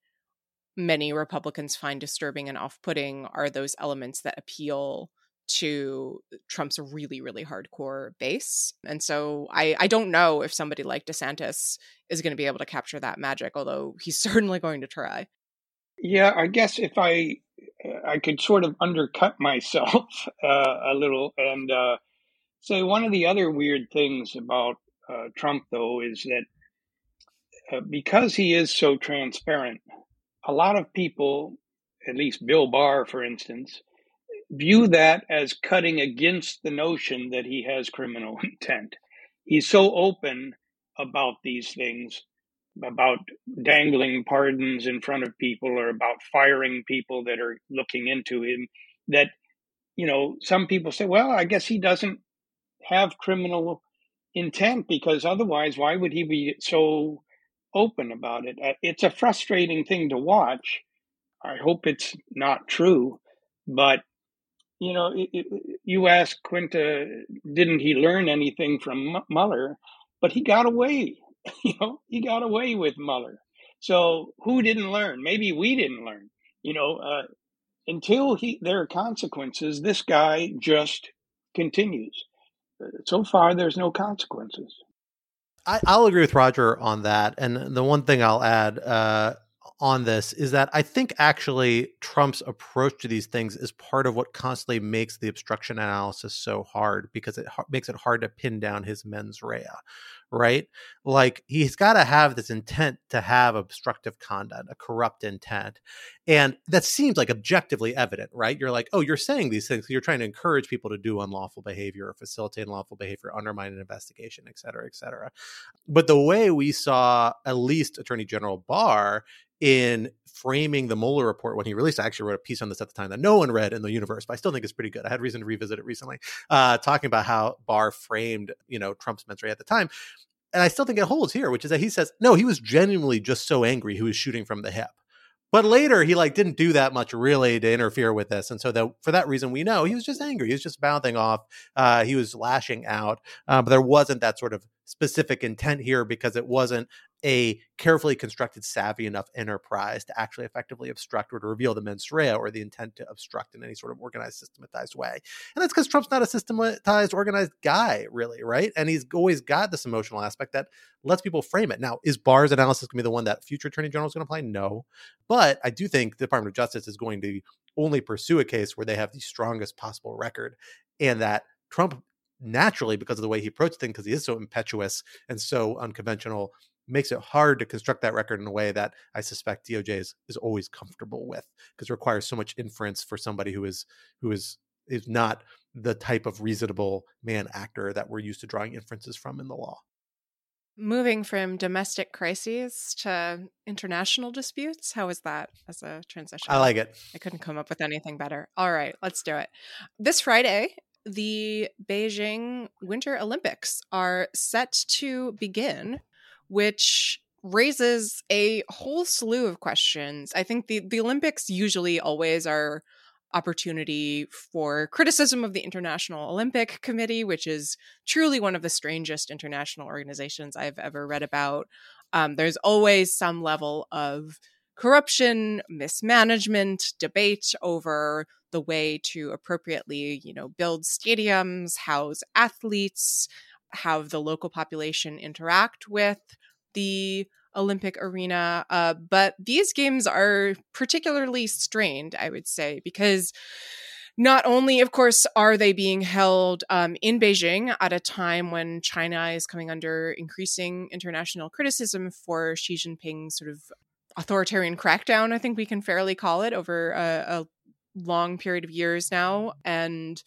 many Republicans find disturbing and off putting are those elements that appeal to Trump's really, really hardcore base. And so I, I don't know if somebody like DeSantis is going to be able to capture that magic, although he's [LAUGHS] certainly going to try. Yeah, I guess if I I could sort of undercut myself [LAUGHS] uh, a little and uh, say one of the other weird things about uh, Trump, though, is that uh, because he is so transparent, a lot of people, at least Bill Barr, for instance, view that as cutting against the notion that he has criminal [LAUGHS] intent. He's so open about these things, about dangling pardons in front of people or about firing people that are looking into him, that, you know, some people say, well, I guess he doesn't have criminal intent because otherwise, why would he be so open about it? Uh, it's a frustrating thing to watch. I hope it's not true, but you know, you ask Quinta, didn't he learn anything from Mueller? But he got away. [LAUGHS] You know, he got away with Mueller. So who didn't learn? Maybe we didn't learn. You know, uh, until he there are consequences, this guy just continues. So far, there's no consequences. I, will agree with Roger on that. And the one thing I'll add, uh, on this is that I think actually Trump's approach to these things is part of what constantly makes the obstruction analysis so hard because it ha- makes it hard to pin down his mens rea, right? Like he's got to have this intent to have obstructive conduct, a corrupt intent. And that seems like objectively evident, right? You're like, oh, you're saying these things. You're trying to encourage people to do unlawful behavior or facilitate unlawful behavior, undermine an investigation, et cetera, et cetera. But the way we saw at least Attorney General Barr in framing the Mueller report when he released. I actually wrote a piece on this at the time that no one read in the universe, but I still think it's pretty good. I had reason to revisit it recently, uh, talking about how Barr framed, you know, Trump's rea at the time. And I still think it holds here, which is that he says, no, he was genuinely just so angry he was shooting from the hip. But later, he like didn't do that much really to interfere with this, and so that for that reason, we know he was just angry. He was just bouncing off. Uh, he was lashing out, uh, but there wasn't that sort of specific intent here because it wasn't a carefully constructed, savvy enough enterprise to actually effectively obstruct or to reveal the mens rea or the intent to obstruct in any sort of organized, systematized way. And that's because Trump's not a systematized, organized guy, really, right? And he's always got this emotional aspect that lets people frame it. Now, is Barr's analysis going to be the one that future attorney general is going to apply? No. But I do think the Department of Justice is going to only pursue a case where they have the strongest possible record and that Trump naturally because of the way he approached things because he is so impetuous and so unconventional makes it hard to construct that record in a way that I suspect DOJ is, is always comfortable with because it requires so much inference for somebody who is who is is not the type of reasonable man actor that we're used to drawing inferences from in the law. Moving from domestic crises to international disputes, how is that as a transition? I like it. I couldn't come up with anything better. All right, let's do it. This Friday, the Beijing Winter Olympics are set to begin which raises a whole slew of questions. I think the, the Olympics usually always are opportunity for criticism of the International Olympic Committee, which is truly one of the strangest international organizations I've ever read about. Um, there's always some level of corruption, mismanagement, debate over the way to appropriately, you know, build stadiums, house athletes, have the local population interact with the Olympic arena. Uh, but these games are particularly strained, I would say, because not only, of course, are they being held um, in Beijing at a time when China is coming under increasing international criticism for Xi Jinping's sort of authoritarian crackdown, I think we can fairly call it, over a, a long period of years now. And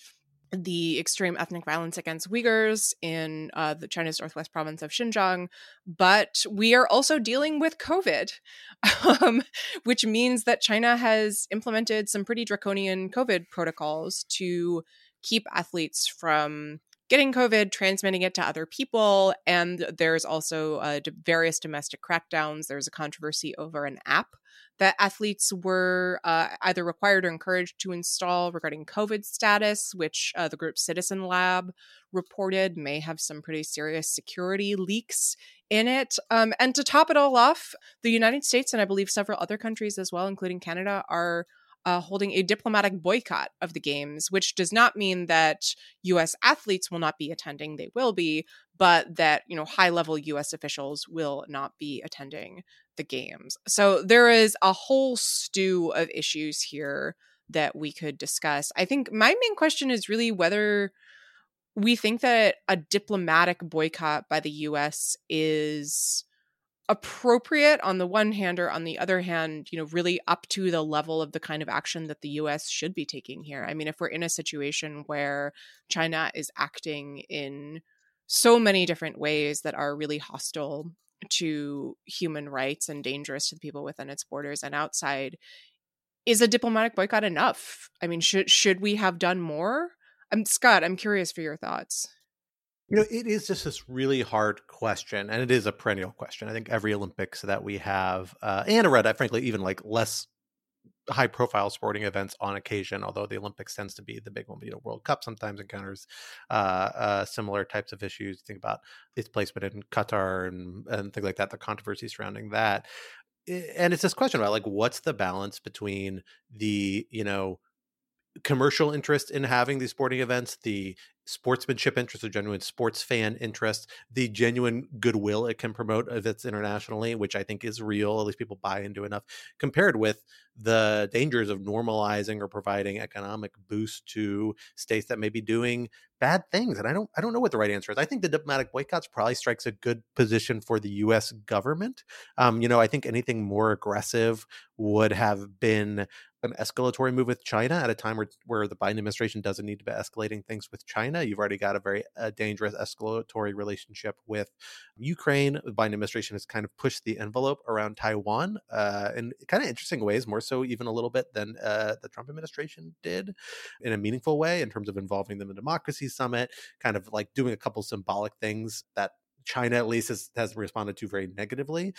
the extreme ethnic violence against Uyghurs in uh, the China's northwest province of Xinjiang, but we are also dealing with COVID, [LAUGHS] um, which means that China has implemented some pretty draconian COVID protocols to keep athletes from getting COVID, transmitting it to other people. And there's also uh, various domestic crackdowns. There's a controversy over an app that athletes were uh, either required or encouraged to install regarding COVID status, which uh, the group Citizen Lab reported may have some pretty serious security leaks in it. Um, and to top it all off, the United States and I believe several other countries as well, including Canada, are uh, holding a diplomatic boycott of the games, which does not mean that U.S. athletes will not be attending; they will be, but that you know high-level U.S. officials will not be attending the games. So there is a whole stew of issues here that we could discuss. I think my main question is really whether we think that a diplomatic boycott by the US is appropriate on the one hand or on the other hand you know really up to the level of the kind of action that the US should be taking here i mean if we're in a situation where china is acting in so many different ways that are really hostile to human rights and dangerous to the people within its borders and outside is a diplomatic boycott enough? I mean should should we have done more? I'm scott i'm curious for your thoughts. You know, it is just this really hard question, and it is a perennial question. I think every Olympics that we have, uh, and around, frankly, even like less high profile sporting events on occasion, although the Olympics tends to be the big one. You know, World Cup sometimes encounters uh, uh, similar types of issues. Think about its placement in Qatar and, and things like that, the controversy surrounding that. And it's this question about like, what's the balance between the, you know, commercial interest in having these sporting events, the sportsmanship interest, a genuine sports fan interest, the genuine goodwill it can promote if it's internationally, which I think is real. At least people buy into enough, compared with the dangers of normalizing or providing economic boost to states that may be doing bad things. And I don't I don't know what the right answer is. I think the diplomatic boycotts probably strikes a good position for the US government. Um, you know, I think anything more aggressive would have been an escalatory move with China at a time where, where the Biden administration doesn't need to be escalating things with China. You've already got a very uh, dangerous escalatory relationship with Ukraine. The Biden administration has kind of pushed the envelope around Taiwan uh, in kind of interesting ways, more so even a little bit than uh, the Trump administration did in a meaningful way in terms of involving them in the democracy summit, kind of like doing a couple symbolic things that China at least has, has responded to very negatively.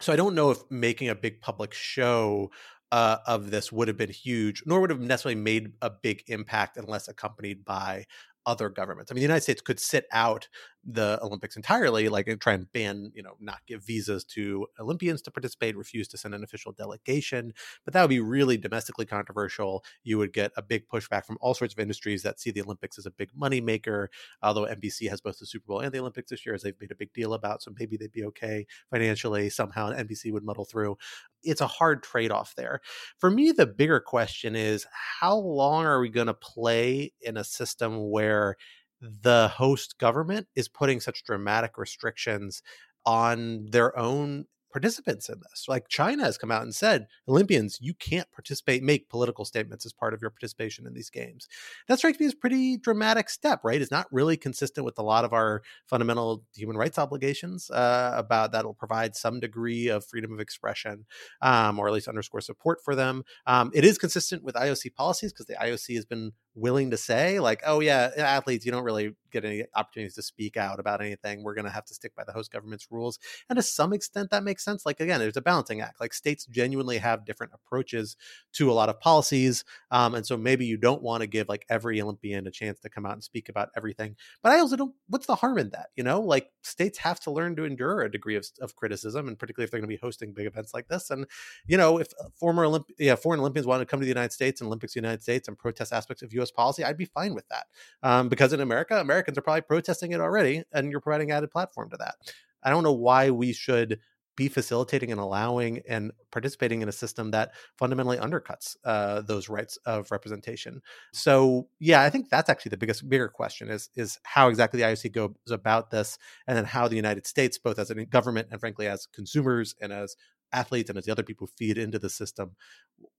So I don't know if making a big public show uh, of this would have been huge, nor would have necessarily made a big impact unless accompanied by other governments. I mean, the United States could sit out the Olympics entirely, like try and ban, you know, not give visas to Olympians to participate, refuse to send an official delegation. But that would be really domestically controversial. You would get a big pushback from all sorts of industries that see the Olympics as a big money maker. Although NBC has both the Super Bowl and the Olympics this year, as they've made a big deal about, so maybe they'd be okay financially. Somehow And NBC would muddle through. It's a hard trade off there. For me, the bigger question is how long are we going to play in a system where the host government is putting such dramatic restrictions on their own participants in this. Like China has come out and said, Olympians, you can't participate, make political statements as part of your participation in these games. That strikes me as pretty dramatic step, right? It's not really consistent with a lot of our fundamental human rights obligations uh, about that'll provide some degree of freedom of expression, um, or at least underscore support for them. Um, it is consistent with IOC policies because the IOC has been willing to say like oh yeah athletes you don't really get any opportunities to speak out about anything. We're going to have to stick by the host government's rules. And to some extent that makes sense. Like again there's a balancing act. Like states genuinely have different approaches to a lot of policies um, and so maybe you don't want to give like every olympian a chance to come out and speak about everything. But i also don't what's the harm in that you know? Like states have to learn to endure a degree of, of criticism and particularly if they're going to be hosting big events like this. And you know if uh, former Olymp- yeah foreign olympians want to come to the united states and olympics the united states and protest aspects of us US policy, I'd be fine with that. Um, because in America, Americans are probably protesting it already, and you're providing added platform to that. I don't know why we should be facilitating and allowing and participating in a system that fundamentally undercuts uh, those rights of representation. So, yeah, I think that's actually the biggest, bigger question is is how exactly the IOC goes about this, and then how the United States, both as a government and frankly as consumers and as athletes and as the other people feed into the system,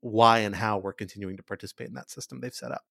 why and how we're continuing to participate in that system they've set up.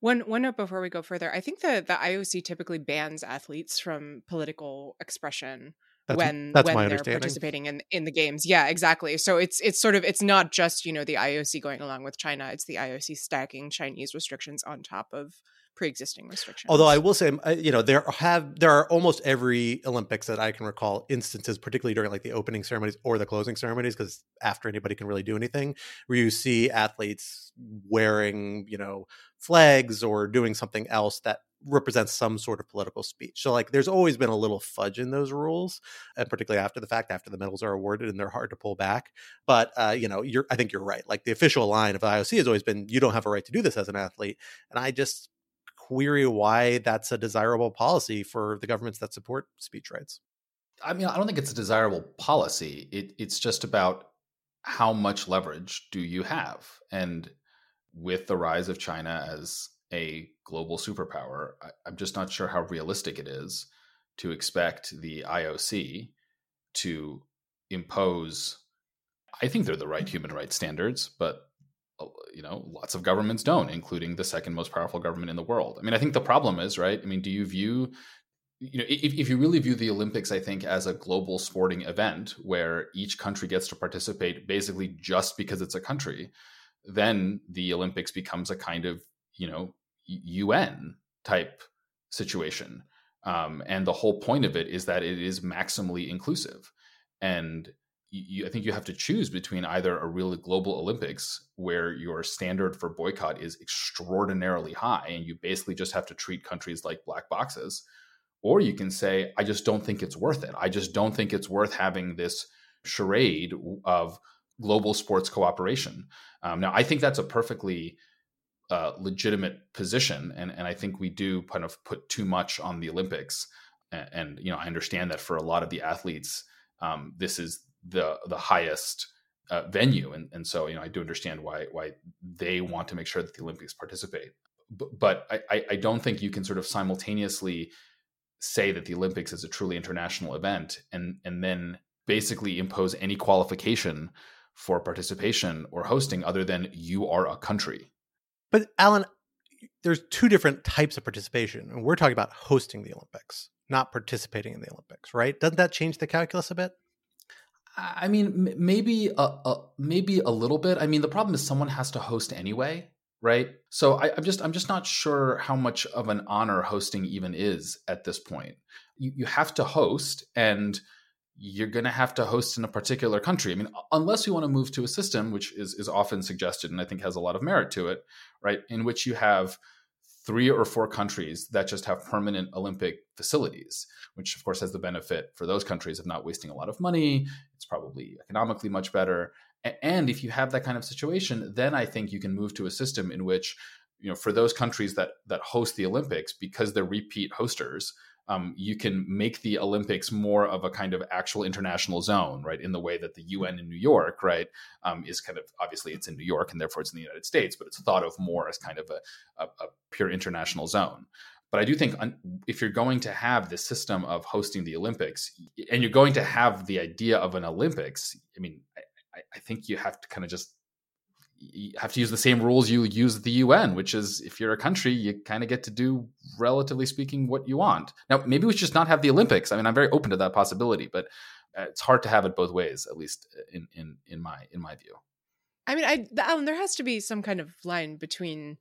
One one note before we go further, I think the the IOC typically bans athletes from political expression That's, when that's when they're participating in in the games. Yeah, exactly. So it's it's sort of it's not just you know the IOC going along with China. It's the IOC stacking Chinese restrictions on top of pre-existing restrictions. Although I will say, uh, you know, there have there are almost every Olympics that I can recall instances, particularly during like the opening ceremonies or the closing ceremonies, because after anybody can really do anything, where you see athletes wearing, you know, flags or doing something else that represents some sort of political speech. So like there's always been a little fudge in those rules, and particularly after the fact, after the medals are awarded and they're hard to pull back. But uh, you know, you're I think you're right. Like the official line of the IOC has always been you don't have a right to do this as an athlete. And I just query why that's a desirable policy for the governments that support speech rights. I mean, I don't think it's a desirable policy. It, it's just about how much leverage do you have, and with the rise of China as a global superpower, I, I'm just not sure how realistic it is to expect the IOC to impose. I think they're the right mm-hmm. human rights standards, but you know, lots of governments don't, including the second most powerful government in the world. I mean, I think the problem is, right? I mean, do you view, you know, if, if you really view the Olympics, I think, as a global sporting event where each country gets to participate basically just because it's a country, then the Olympics becomes a kind of, you know, UN type situation. Um, and the whole point of it is that it is maximally inclusive. And you, I think you have to choose between either a really global Olympics where your standard for boycott is extraordinarily high and you basically just have to treat countries like black boxes, or you can say, I just don't think it's worth it. I just don't think it's worth having this charade of global sports cooperation. Um, now, I think that's a perfectly uh, legitimate position, and and I think we do kind of put too much on the Olympics. And, and you know, I understand that for a lot of the athletes, um, this is the the highest uh, venue, and and so you know I do understand why why they want to make sure that the Olympics participate, but, but I I don't think you can sort of simultaneously say that the Olympics is a truly international event and and then basically impose any qualification for participation or hosting other than you are a country. But Alan, there's two different types of participation, and we're talking about hosting the Olympics, not participating in the Olympics, right? Doesn't that change the calculus a bit? I mean, maybe a, a, maybe a little bit. I mean, the problem is someone has to host anyway, right? So I, am just I'm just not sure how much of an honor hosting even is at this point. You you have to host, and you're going to have to host in a particular country. I mean, unless you want to move to a system which is is often suggested and I think has a lot of merit to it, right? In which you have three or four countries that just have permanent Olympic facilities, which of course has the benefit for those countries of not wasting a lot of money. It's probably economically much better. And if you have that kind of situation, then I think you can move to a system in which, you know, for those countries that that host the Olympics, because they're repeat hosters, um, you can make the Olympics more of a kind of actual international zone, right? In the way that the UN in New York, right, um, is kind of obviously it's in New York and therefore it's in the United States, but it's thought of more as kind of a, a, a pure international zone. But I do think if you're going to have this system of hosting the Olympics, and you're going to have the idea of an Olympics, I mean, I, I think you have to kind of just you have to use the same rules you use at the UN, which is if you're a country, you kind of get to do, relatively speaking, what you want. Now, maybe we should just not have the Olympics. I mean, I'm very open to that possibility, but uh, it's hard to have it both ways, at least in in in my in my view. I mean, I Alan, there has to be some kind of line between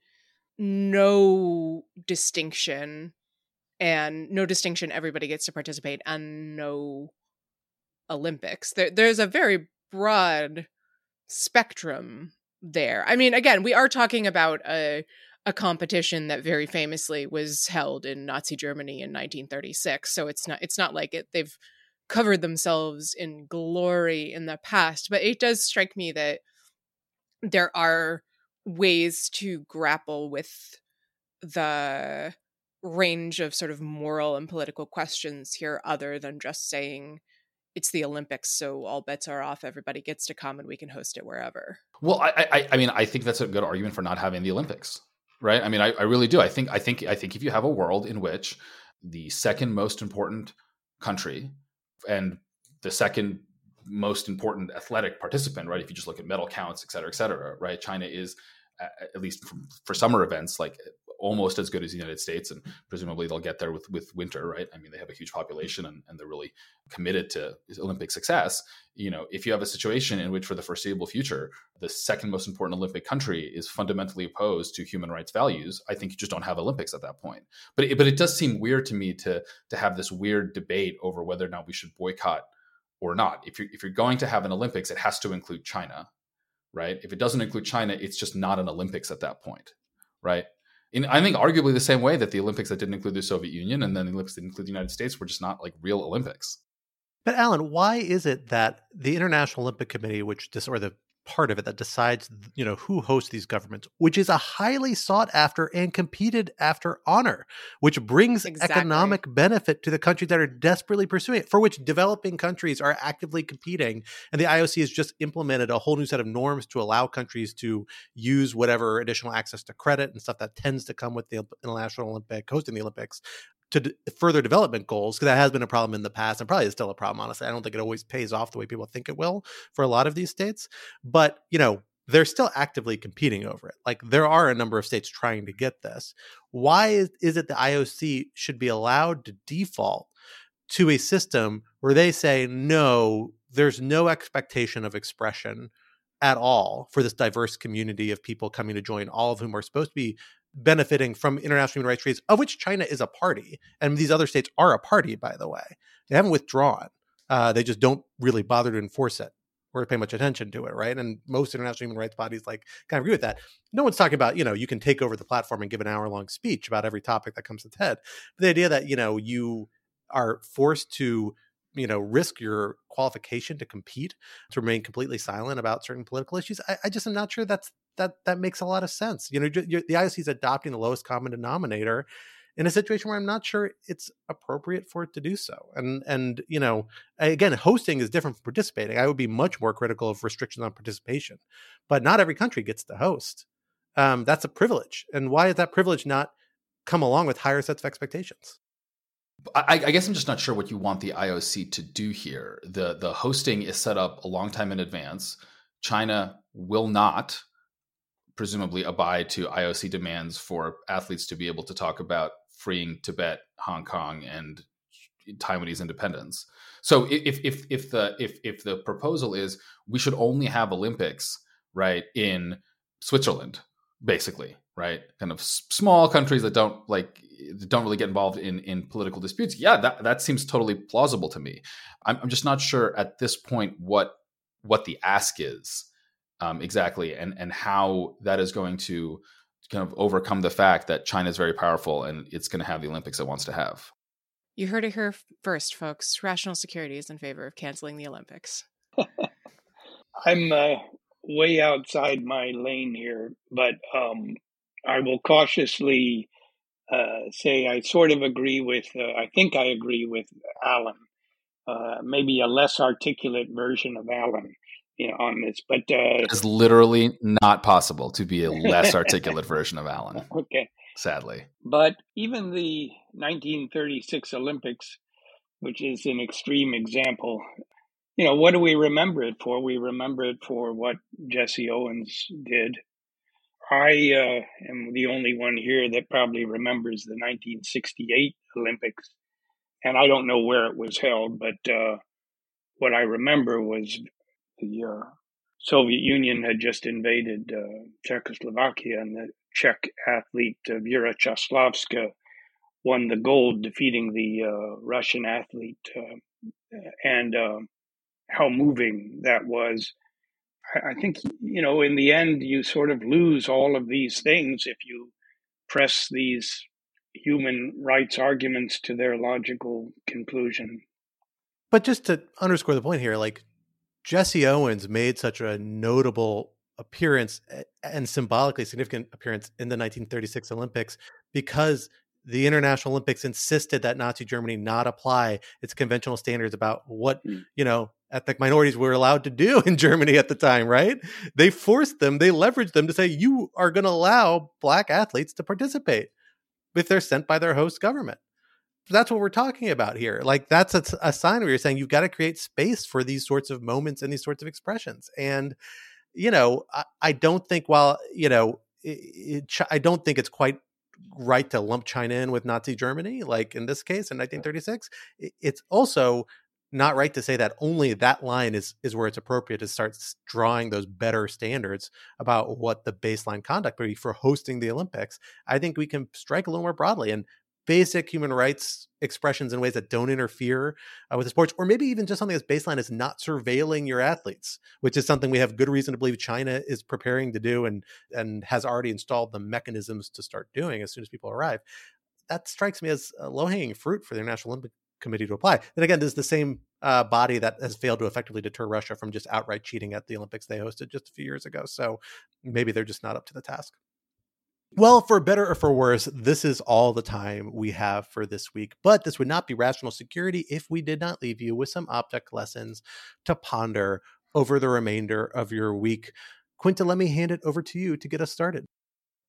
no distinction and no distinction. Everybody gets to participate, and no Olympics. There, there's a very broad spectrum there. I mean, again, we are talking about a a competition that very famously was held in Nazi Germany in 1936. So it's not it's not like it they've covered themselves in glory in the past, but it does strike me that there are ways to grapple with the range of sort of moral and political questions here other than just saying it's the Olympics, so all bets are off. Everybody gets to come, and we can host it wherever. Well, I, I, I mean, I think that's a good argument for not having the Olympics, right? I mean, I, I really do. I think, I think, I think if you have a world in which the second most important country and the second most important athletic participant, right? If you just look at medal counts, et cetera, et cetera, right? China is, at least for summer events, like almost as good as the United States, and presumably they'll get there with with winter, right? I mean, they have a huge population and, and they're really committed to Olympic success. You know, if you have a situation in which, for the foreseeable future, the second most important Olympic country is fundamentally opposed to human rights values, I think you just don't have Olympics at that point. But it, but it does seem weird to me to to have this weird debate over whether or not we should boycott or not. If you're if you're going to have an Olympics, it has to include China, right? If it doesn't include China, it's just not an Olympics at that point, right? In I think arguably the same way that the Olympics that didn't include the Soviet Union and then the Olympics that didn't include the United States were just not like real Olympics. But Alan, why is it that the International Olympic Committee, which dis- or the part of it that decides, you know, who hosts these governments, which is a highly sought after and competed after honor, which brings Exactly. economic benefit to the countries that are desperately pursuing it, for which developing countries are actively competing. And the IOC has just implemented a whole new set of norms to allow countries to use whatever additional access to credit and stuff that tends to come with the International Olympic hosting the Olympics to d- further development goals because that has been a problem in the past and probably is still a problem honestly. I don't think it always pays off the way people think it will for a lot of these states but you know they're still actively competing over it. Like there are a number of states trying to get this. Why is, is it the ioc should be allowed to default to a system where they say no there's no expectation of expression at all for this diverse community of people coming to join all of whom are supposed to be benefiting from international human rights treaties, of which China is a party, and these other states are a party, by the way. They haven't withdrawn. Uh, they just don't really bother to enforce it or pay much attention to it, right? And most international human rights bodies like kind of agree with that. No one's talking about, you know, you can take over the platform and give an hour long speech about every topic that comes to the head. But the idea that, you know, you are forced to you know risk your qualification to compete to remain completely silent about certain political issues i, I just am not sure that's that that makes a lot of sense you know the ioc is adopting the lowest common denominator in a situation where i'm not sure it's appropriate for it to do so and and you know again hosting is different from participating i would be much more critical of restrictions on participation but not every country gets to host um, that's a privilege and why does that privilege not come along with higher sets of expectations I, I guess I'm just not sure what you want the IOC to do here. the The hosting is set up a long time in advance. China will not, presumably, abide to IOC demands for athletes to be able to talk about freeing Tibet, Hong Kong, and Taiwanese independence. So if if if the if if the proposal is we should only have Olympics right in Switzerland, basically, right? Kind of small countries that don't like don't really get involved in in political disputes. Yeah, that that seems totally plausible to me. I'm, I'm just not sure at this point what what the ask is um, exactly, and and how that is going to kind of overcome the fact that China is very powerful and it's going to have the Olympics it wants to have. You heard it here first, folks. Rational security is in favor of canceling the Olympics. [LAUGHS] I'm uh, way outside my lane here, but um, I will cautiously uh, say I sort of agree with, uh, I think I agree with Alan, uh, maybe a less articulate version of Alan you know, on this. But uh, It's literally not possible to be a less [LAUGHS] articulate version of Alan, okay. sadly. But even the 1936 Olympics, which is an extreme example, you know, what do we remember it for? We remember it for what Jesse Owens did. I uh, am the only one here that probably remembers the 1968 Olympics. And I don't know where it was held, but uh, what I remember was the uh, Soviet Union had just invaded uh, Czechoslovakia, and the Czech athlete uh, Vera Caslavska won the gold, defeating the uh, Russian athlete, uh, and uh, how moving that was. I, I think you know, in the end, you sort of lose all of these things if you press these human rights arguments to their logical conclusion. But just to underscore the point here, like Jesse Owens made such a notable appearance and symbolically significant appearance in the 1936 Olympics because the International Olympics insisted that Nazi Germany not apply its conventional standards about what, Mm. you know, ethnic minorities were allowed to do [LAUGHS] in Germany at the time, right? They forced them, they leveraged them to say, you are going to allow black athletes to participate if they're sent by their host government that's what we're talking about here. Like that's a, a sign where you're saying you've got to create space for these sorts of moments and these sorts of expressions. And you know, I, I don't think while you know, it, it, I don't think it's quite right to lump China in with Nazi Germany, like in this case in 1936. It's also not right to say that only that line is is where it's appropriate to start drawing those better standards about what the baseline conduct would be for hosting the Olympics. I think we can strike a little more broadly and basic human rights expressions in ways that don't interfere uh, with the sports, or maybe even just something as baseline as not surveilling your athletes, which is something we have good reason to believe China is preparing to do and and has already installed the mechanisms to start doing as soon as people arrive. That strikes me as low hanging fruit for the International Olympic Committee to apply. Then again, this is the same uh, body that has failed to effectively deter Russia from just outright cheating at the Olympics they hosted just a few years ago. So maybe they're just not up to the task. Well, for better or for worse, this is all the time we have for this week. But this would not be rational security if we did not leave you with some object lessons to ponder over the remainder of your week. Quinta, let me hand it over to you to get us started.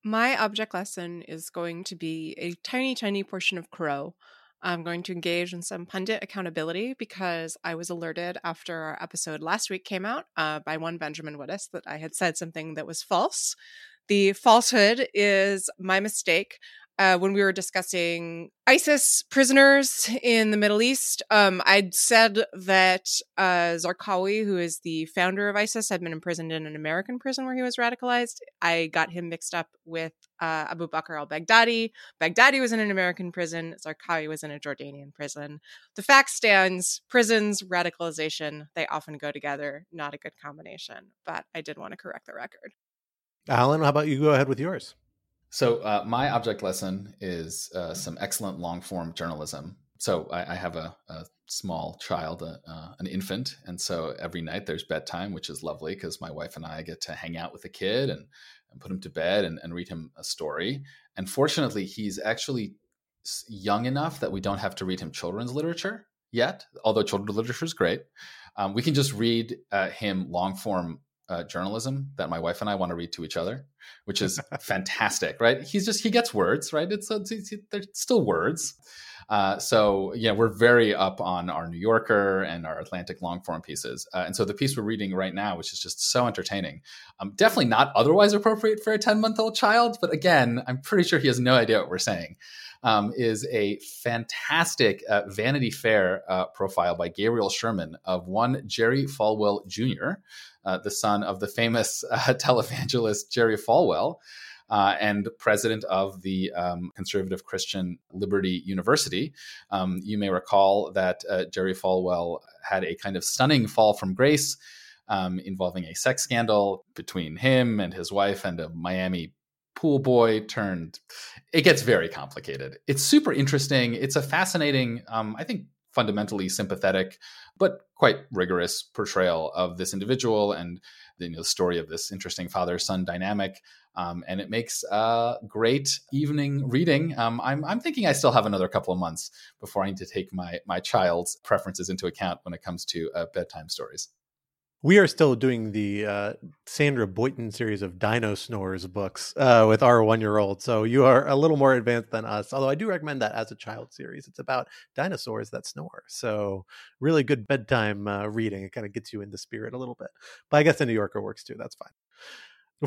My object lesson is going to be a tiny, tiny portion of Crow. I'm going to engage in some pundit accountability because I was alerted after our episode last week came out uh, by one Benjamin Wittes that I had said something that was false. The falsehood is my mistake. Uh, when we were discussing ISIS prisoners in the Middle East, um, I'd said that uh, Zarqawi, who is the founder of ISIS, had been imprisoned in an American prison where he was radicalized. I got him mixed up with uh, Abu Bakr al Baghdadi. Baghdadi was in an American prison, Zarqawi was in a Jordanian prison. The fact stands prisons, radicalization, they often go together, not a good combination. But I did want to correct the record. Alan, how about you go ahead with yours? So, uh, my object lesson is uh, some excellent long form journalism. So, I, I have a, a, small child, uh, an infant. And so, every night there's bedtime, which is lovely because my wife and I get to hang out with the kid and, and put him to bed and, and read him a story. And fortunately, he's actually young enough that we don't have to read him children's literature yet, although children's literature is great. Um, we can just read uh, him long form uh, journalism that my wife and I want to read to each other, which is [LAUGHS] fantastic, right? He's just he gets words, right? It's, it's, it's they're still words. Uh, so yeah, we're very up on our New Yorker and our Atlantic long form pieces, uh, and so the piece we're reading right now, which is just so entertaining, um, definitely not otherwise appropriate for a ten month old child, but again, I'm pretty sure he has no idea what we're saying um, is a fantastic uh, Vanity Fair uh, profile by Gabriel Sherman of one Jerry Falwell Jr., uh, the son of the famous [LAUGHS] uh, televangelist Jerry Falwell. Uh, and president of the um, conservative Christian Liberty University. Um, you may recall that uh, Jerry Falwell had a kind of stunning fall from grace um, involving a sex scandal between him and his wife and a Miami pool boy turned it gets very complicated. It's super interesting. It's a fascinating um, i think fundamentally sympathetic but quite rigorous portrayal of this individual and the, you know, story of this interesting father son dynamic. Um, and it makes a great evening reading. Um, I'm, I'm thinking i still have another couple of months before i need to take my my child's preferences into account when it comes to uh, bedtime stories we are still doing the uh, Sandra Boynton series of Dino Snores books uh, with our one year old. So you are a little more advanced than us. Although I do recommend that as a child series. It's about dinosaurs that snore. So really good bedtime uh, reading. It kind of gets you in the spirit a little bit. But I guess a New Yorker works too. That's fine.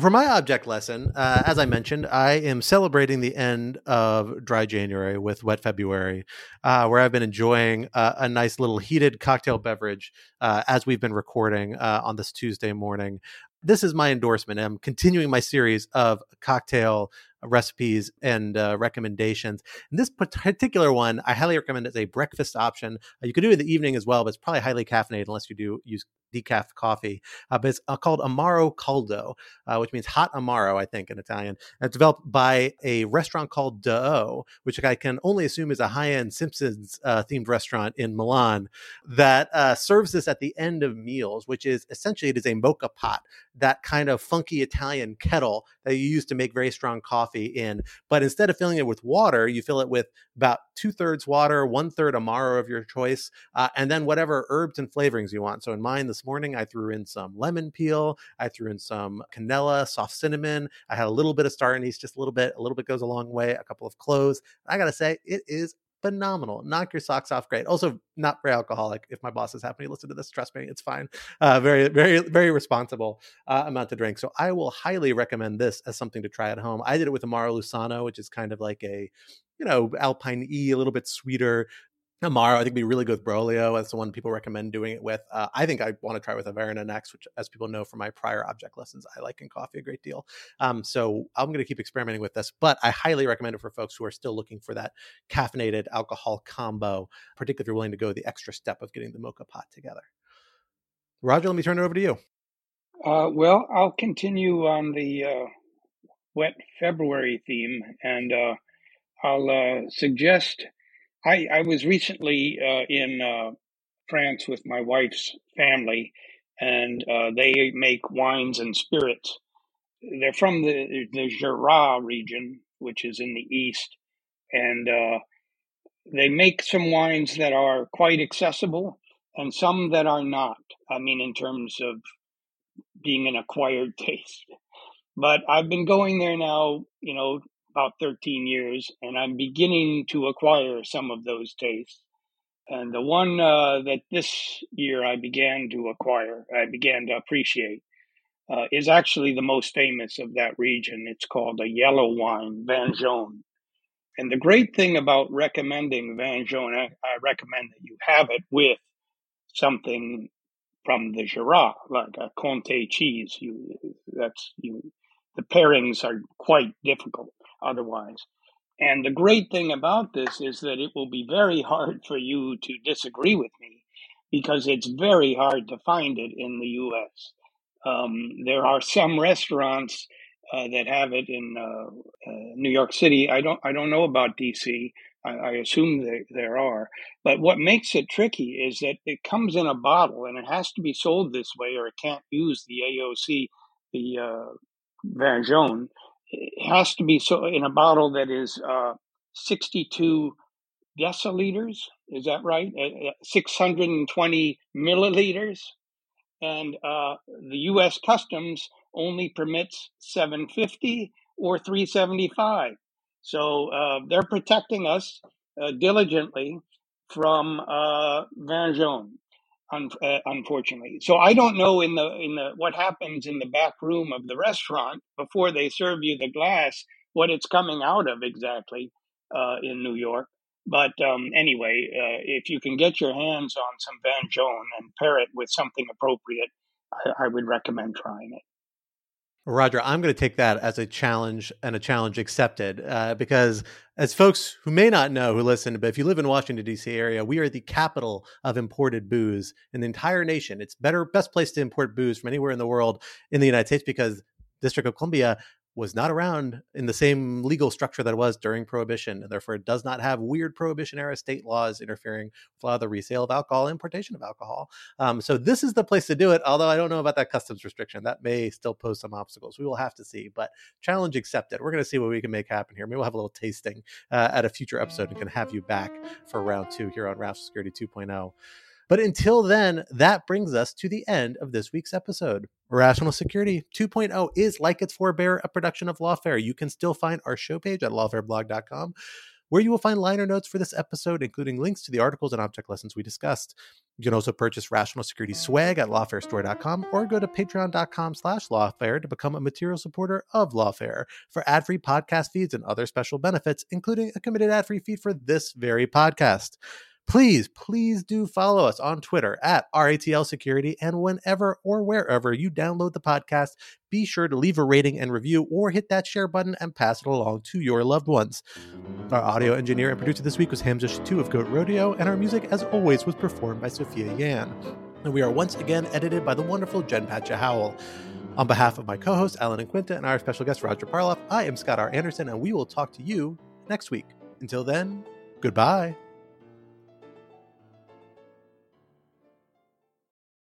For my object lesson, uh, as I mentioned, I am celebrating the end of dry January with wet February, uh, where I've been enjoying uh, a nice little heated cocktail beverage uh, as we've been recording uh, on this Tuesday morning. This is my endorsement. I'm continuing my series of cocktail recipes and uh, recommendations. And this particular one, I highly recommend as a breakfast option. Uh, you could do it in the evening as well, but it's probably highly caffeinated unless you do use decaf coffee. Uh, but it's uh, called Amaro Caldo, uh, which means hot Amaro, I think, in Italian. And it's developed by a restaurant called Do, which I can only assume is a high end Simpsons uh, themed restaurant in Milan that serves this at the end of meals, which is essentially it is a moka pot, that kind of funky Italian kettle that you use to make very strong coffee in. But instead of filling it with water, you fill it with about two thirds water, one third Amaro of your choice, uh, and then whatever herbs and flavorings you want. So in mine this morning, I threw in some lemon peel, I threw in some canela, soft cinnamon. I had a little bit of star anise, just a little bit. A little bit goes a long way. A couple of cloves. I gotta say, it is phenomenal. Knock your socks off. Great. Also, not very alcoholic. If my bosses happen to listen to this, trust me, it's fine. Uh, very, very, very responsible uh, amount to drink. So I will highly recommend this as something to try at home. I did it with Amaro Lucano, which is kind of like a, you know, Alpine E, a little bit sweeter, Amaro, I think, would be really good with Braulio That's the one people recommend doing it with. Uh, I think I want to try with Averna next, which, as people know from my prior object lessons, I like in coffee a great deal. Um, so I'm going to keep experimenting with this, but I highly recommend it for folks who are still looking for that caffeinated alcohol combo, particularly if you're willing to go the extra step of getting the moka pot together. Roger, let me turn it over to you. Uh, well, I'll continue on the uh, wet February theme, and uh, I'll uh, suggest I, I was recently uh, in uh, France with my wife's family, and uh, they make wines and spirits. They're from the the Jura region, which is in the east, and uh, they make some wines that are quite accessible and some that are not. I mean, in terms of being an acquired [LAUGHS] taste. But I've been going there now, you know, about 13 years, and I'm beginning to acquire some of those tastes. And the one uh, that this year I began to acquire, I began to appreciate, uh, is actually the most famous of that region. It's called a yellow wine, Vin Jaune. And the great thing about recommending Vin Jaune, I, I recommend that you have it with something from the Jura, like a Comté cheese. You, that's you. The pairings are quite difficult otherwise. And the great thing about this is that it will be very hard for you to disagree with me because it's very hard to find it in the US. Um, there are some restaurants uh, that have it in uh, uh, New York City. I don't, I don't know about DC. I, I assume there are. But what makes it tricky is that it comes in a bottle and it has to be sold this way or it can't use the AOC, the uh, Jaune it has to be so in a bottle that is uh, 62 deciliters. Is that right? Uh, uh 620 milliliters. And uh, the U.S. Customs only permits 750 or 375. So uh, they're protecting us uh, diligently from uh, Jaune un, uh, unfortunately. So I don't know in the in the what happens in the back room of the restaurant before they serve you the glass what it's coming out of exactly uh, in New York. But um, anyway, uh, if you can get your hands on some Vin Jaune and pair it with something appropriate, I, I would recommend trying it. Roger, I'm going to take that as a challenge and a challenge accepted uh, because, as folks who may not know who listen, but if you live in Washington D.C. area, we are the capital of imported booze in the entire nation. It's better, best place to import booze from anywhere in the world in the United States because District of Columbia was not around in the same legal structure that it was during Prohibition, and therefore it does not have weird Prohibition era state laws interfering with the resale of alcohol, importation of alcohol. Um, so this is the place to do it. Although I don't know about that customs restriction, that may still pose some obstacles. We will have to see, but challenge accepted. We're going to see what we can make happen here. Maybe we'll have a little tasting uh, at a future episode and can have you back for round two here on Rational Security 2.0. But until then, that brings us to the end of this week's episode. Rational Security 2.0 is, like its forebear, a production of Lawfare. You can still find our show page at lawfareblog.com, where you will find liner notes for this episode, including links to the articles and object lessons we discussed. You can also purchase Rational Security swag at lawfarestore.com or go to patreon.com slash lawfare to become a material supporter of Lawfare for ad-free podcast feeds and other special benefits, including a committed ad-free feed for this very podcast please, please do follow us on Twitter at RATL Security. And whenever or wherever you download the podcast, be sure to leave a rating and review or hit that share button and pass it along to your loved ones. Our audio engineer and producer this week was Hamza Shatu of Goat Rodeo, and our music, as always, was performed by Sophia Yan. And we are once again edited by the wonderful Jen Patja Howell. On behalf of my co hosts, Alan and Quinta, and our special guest, Roger Parloff, I am Scott R. Anderson, and we will talk to you next week. Until then, goodbye.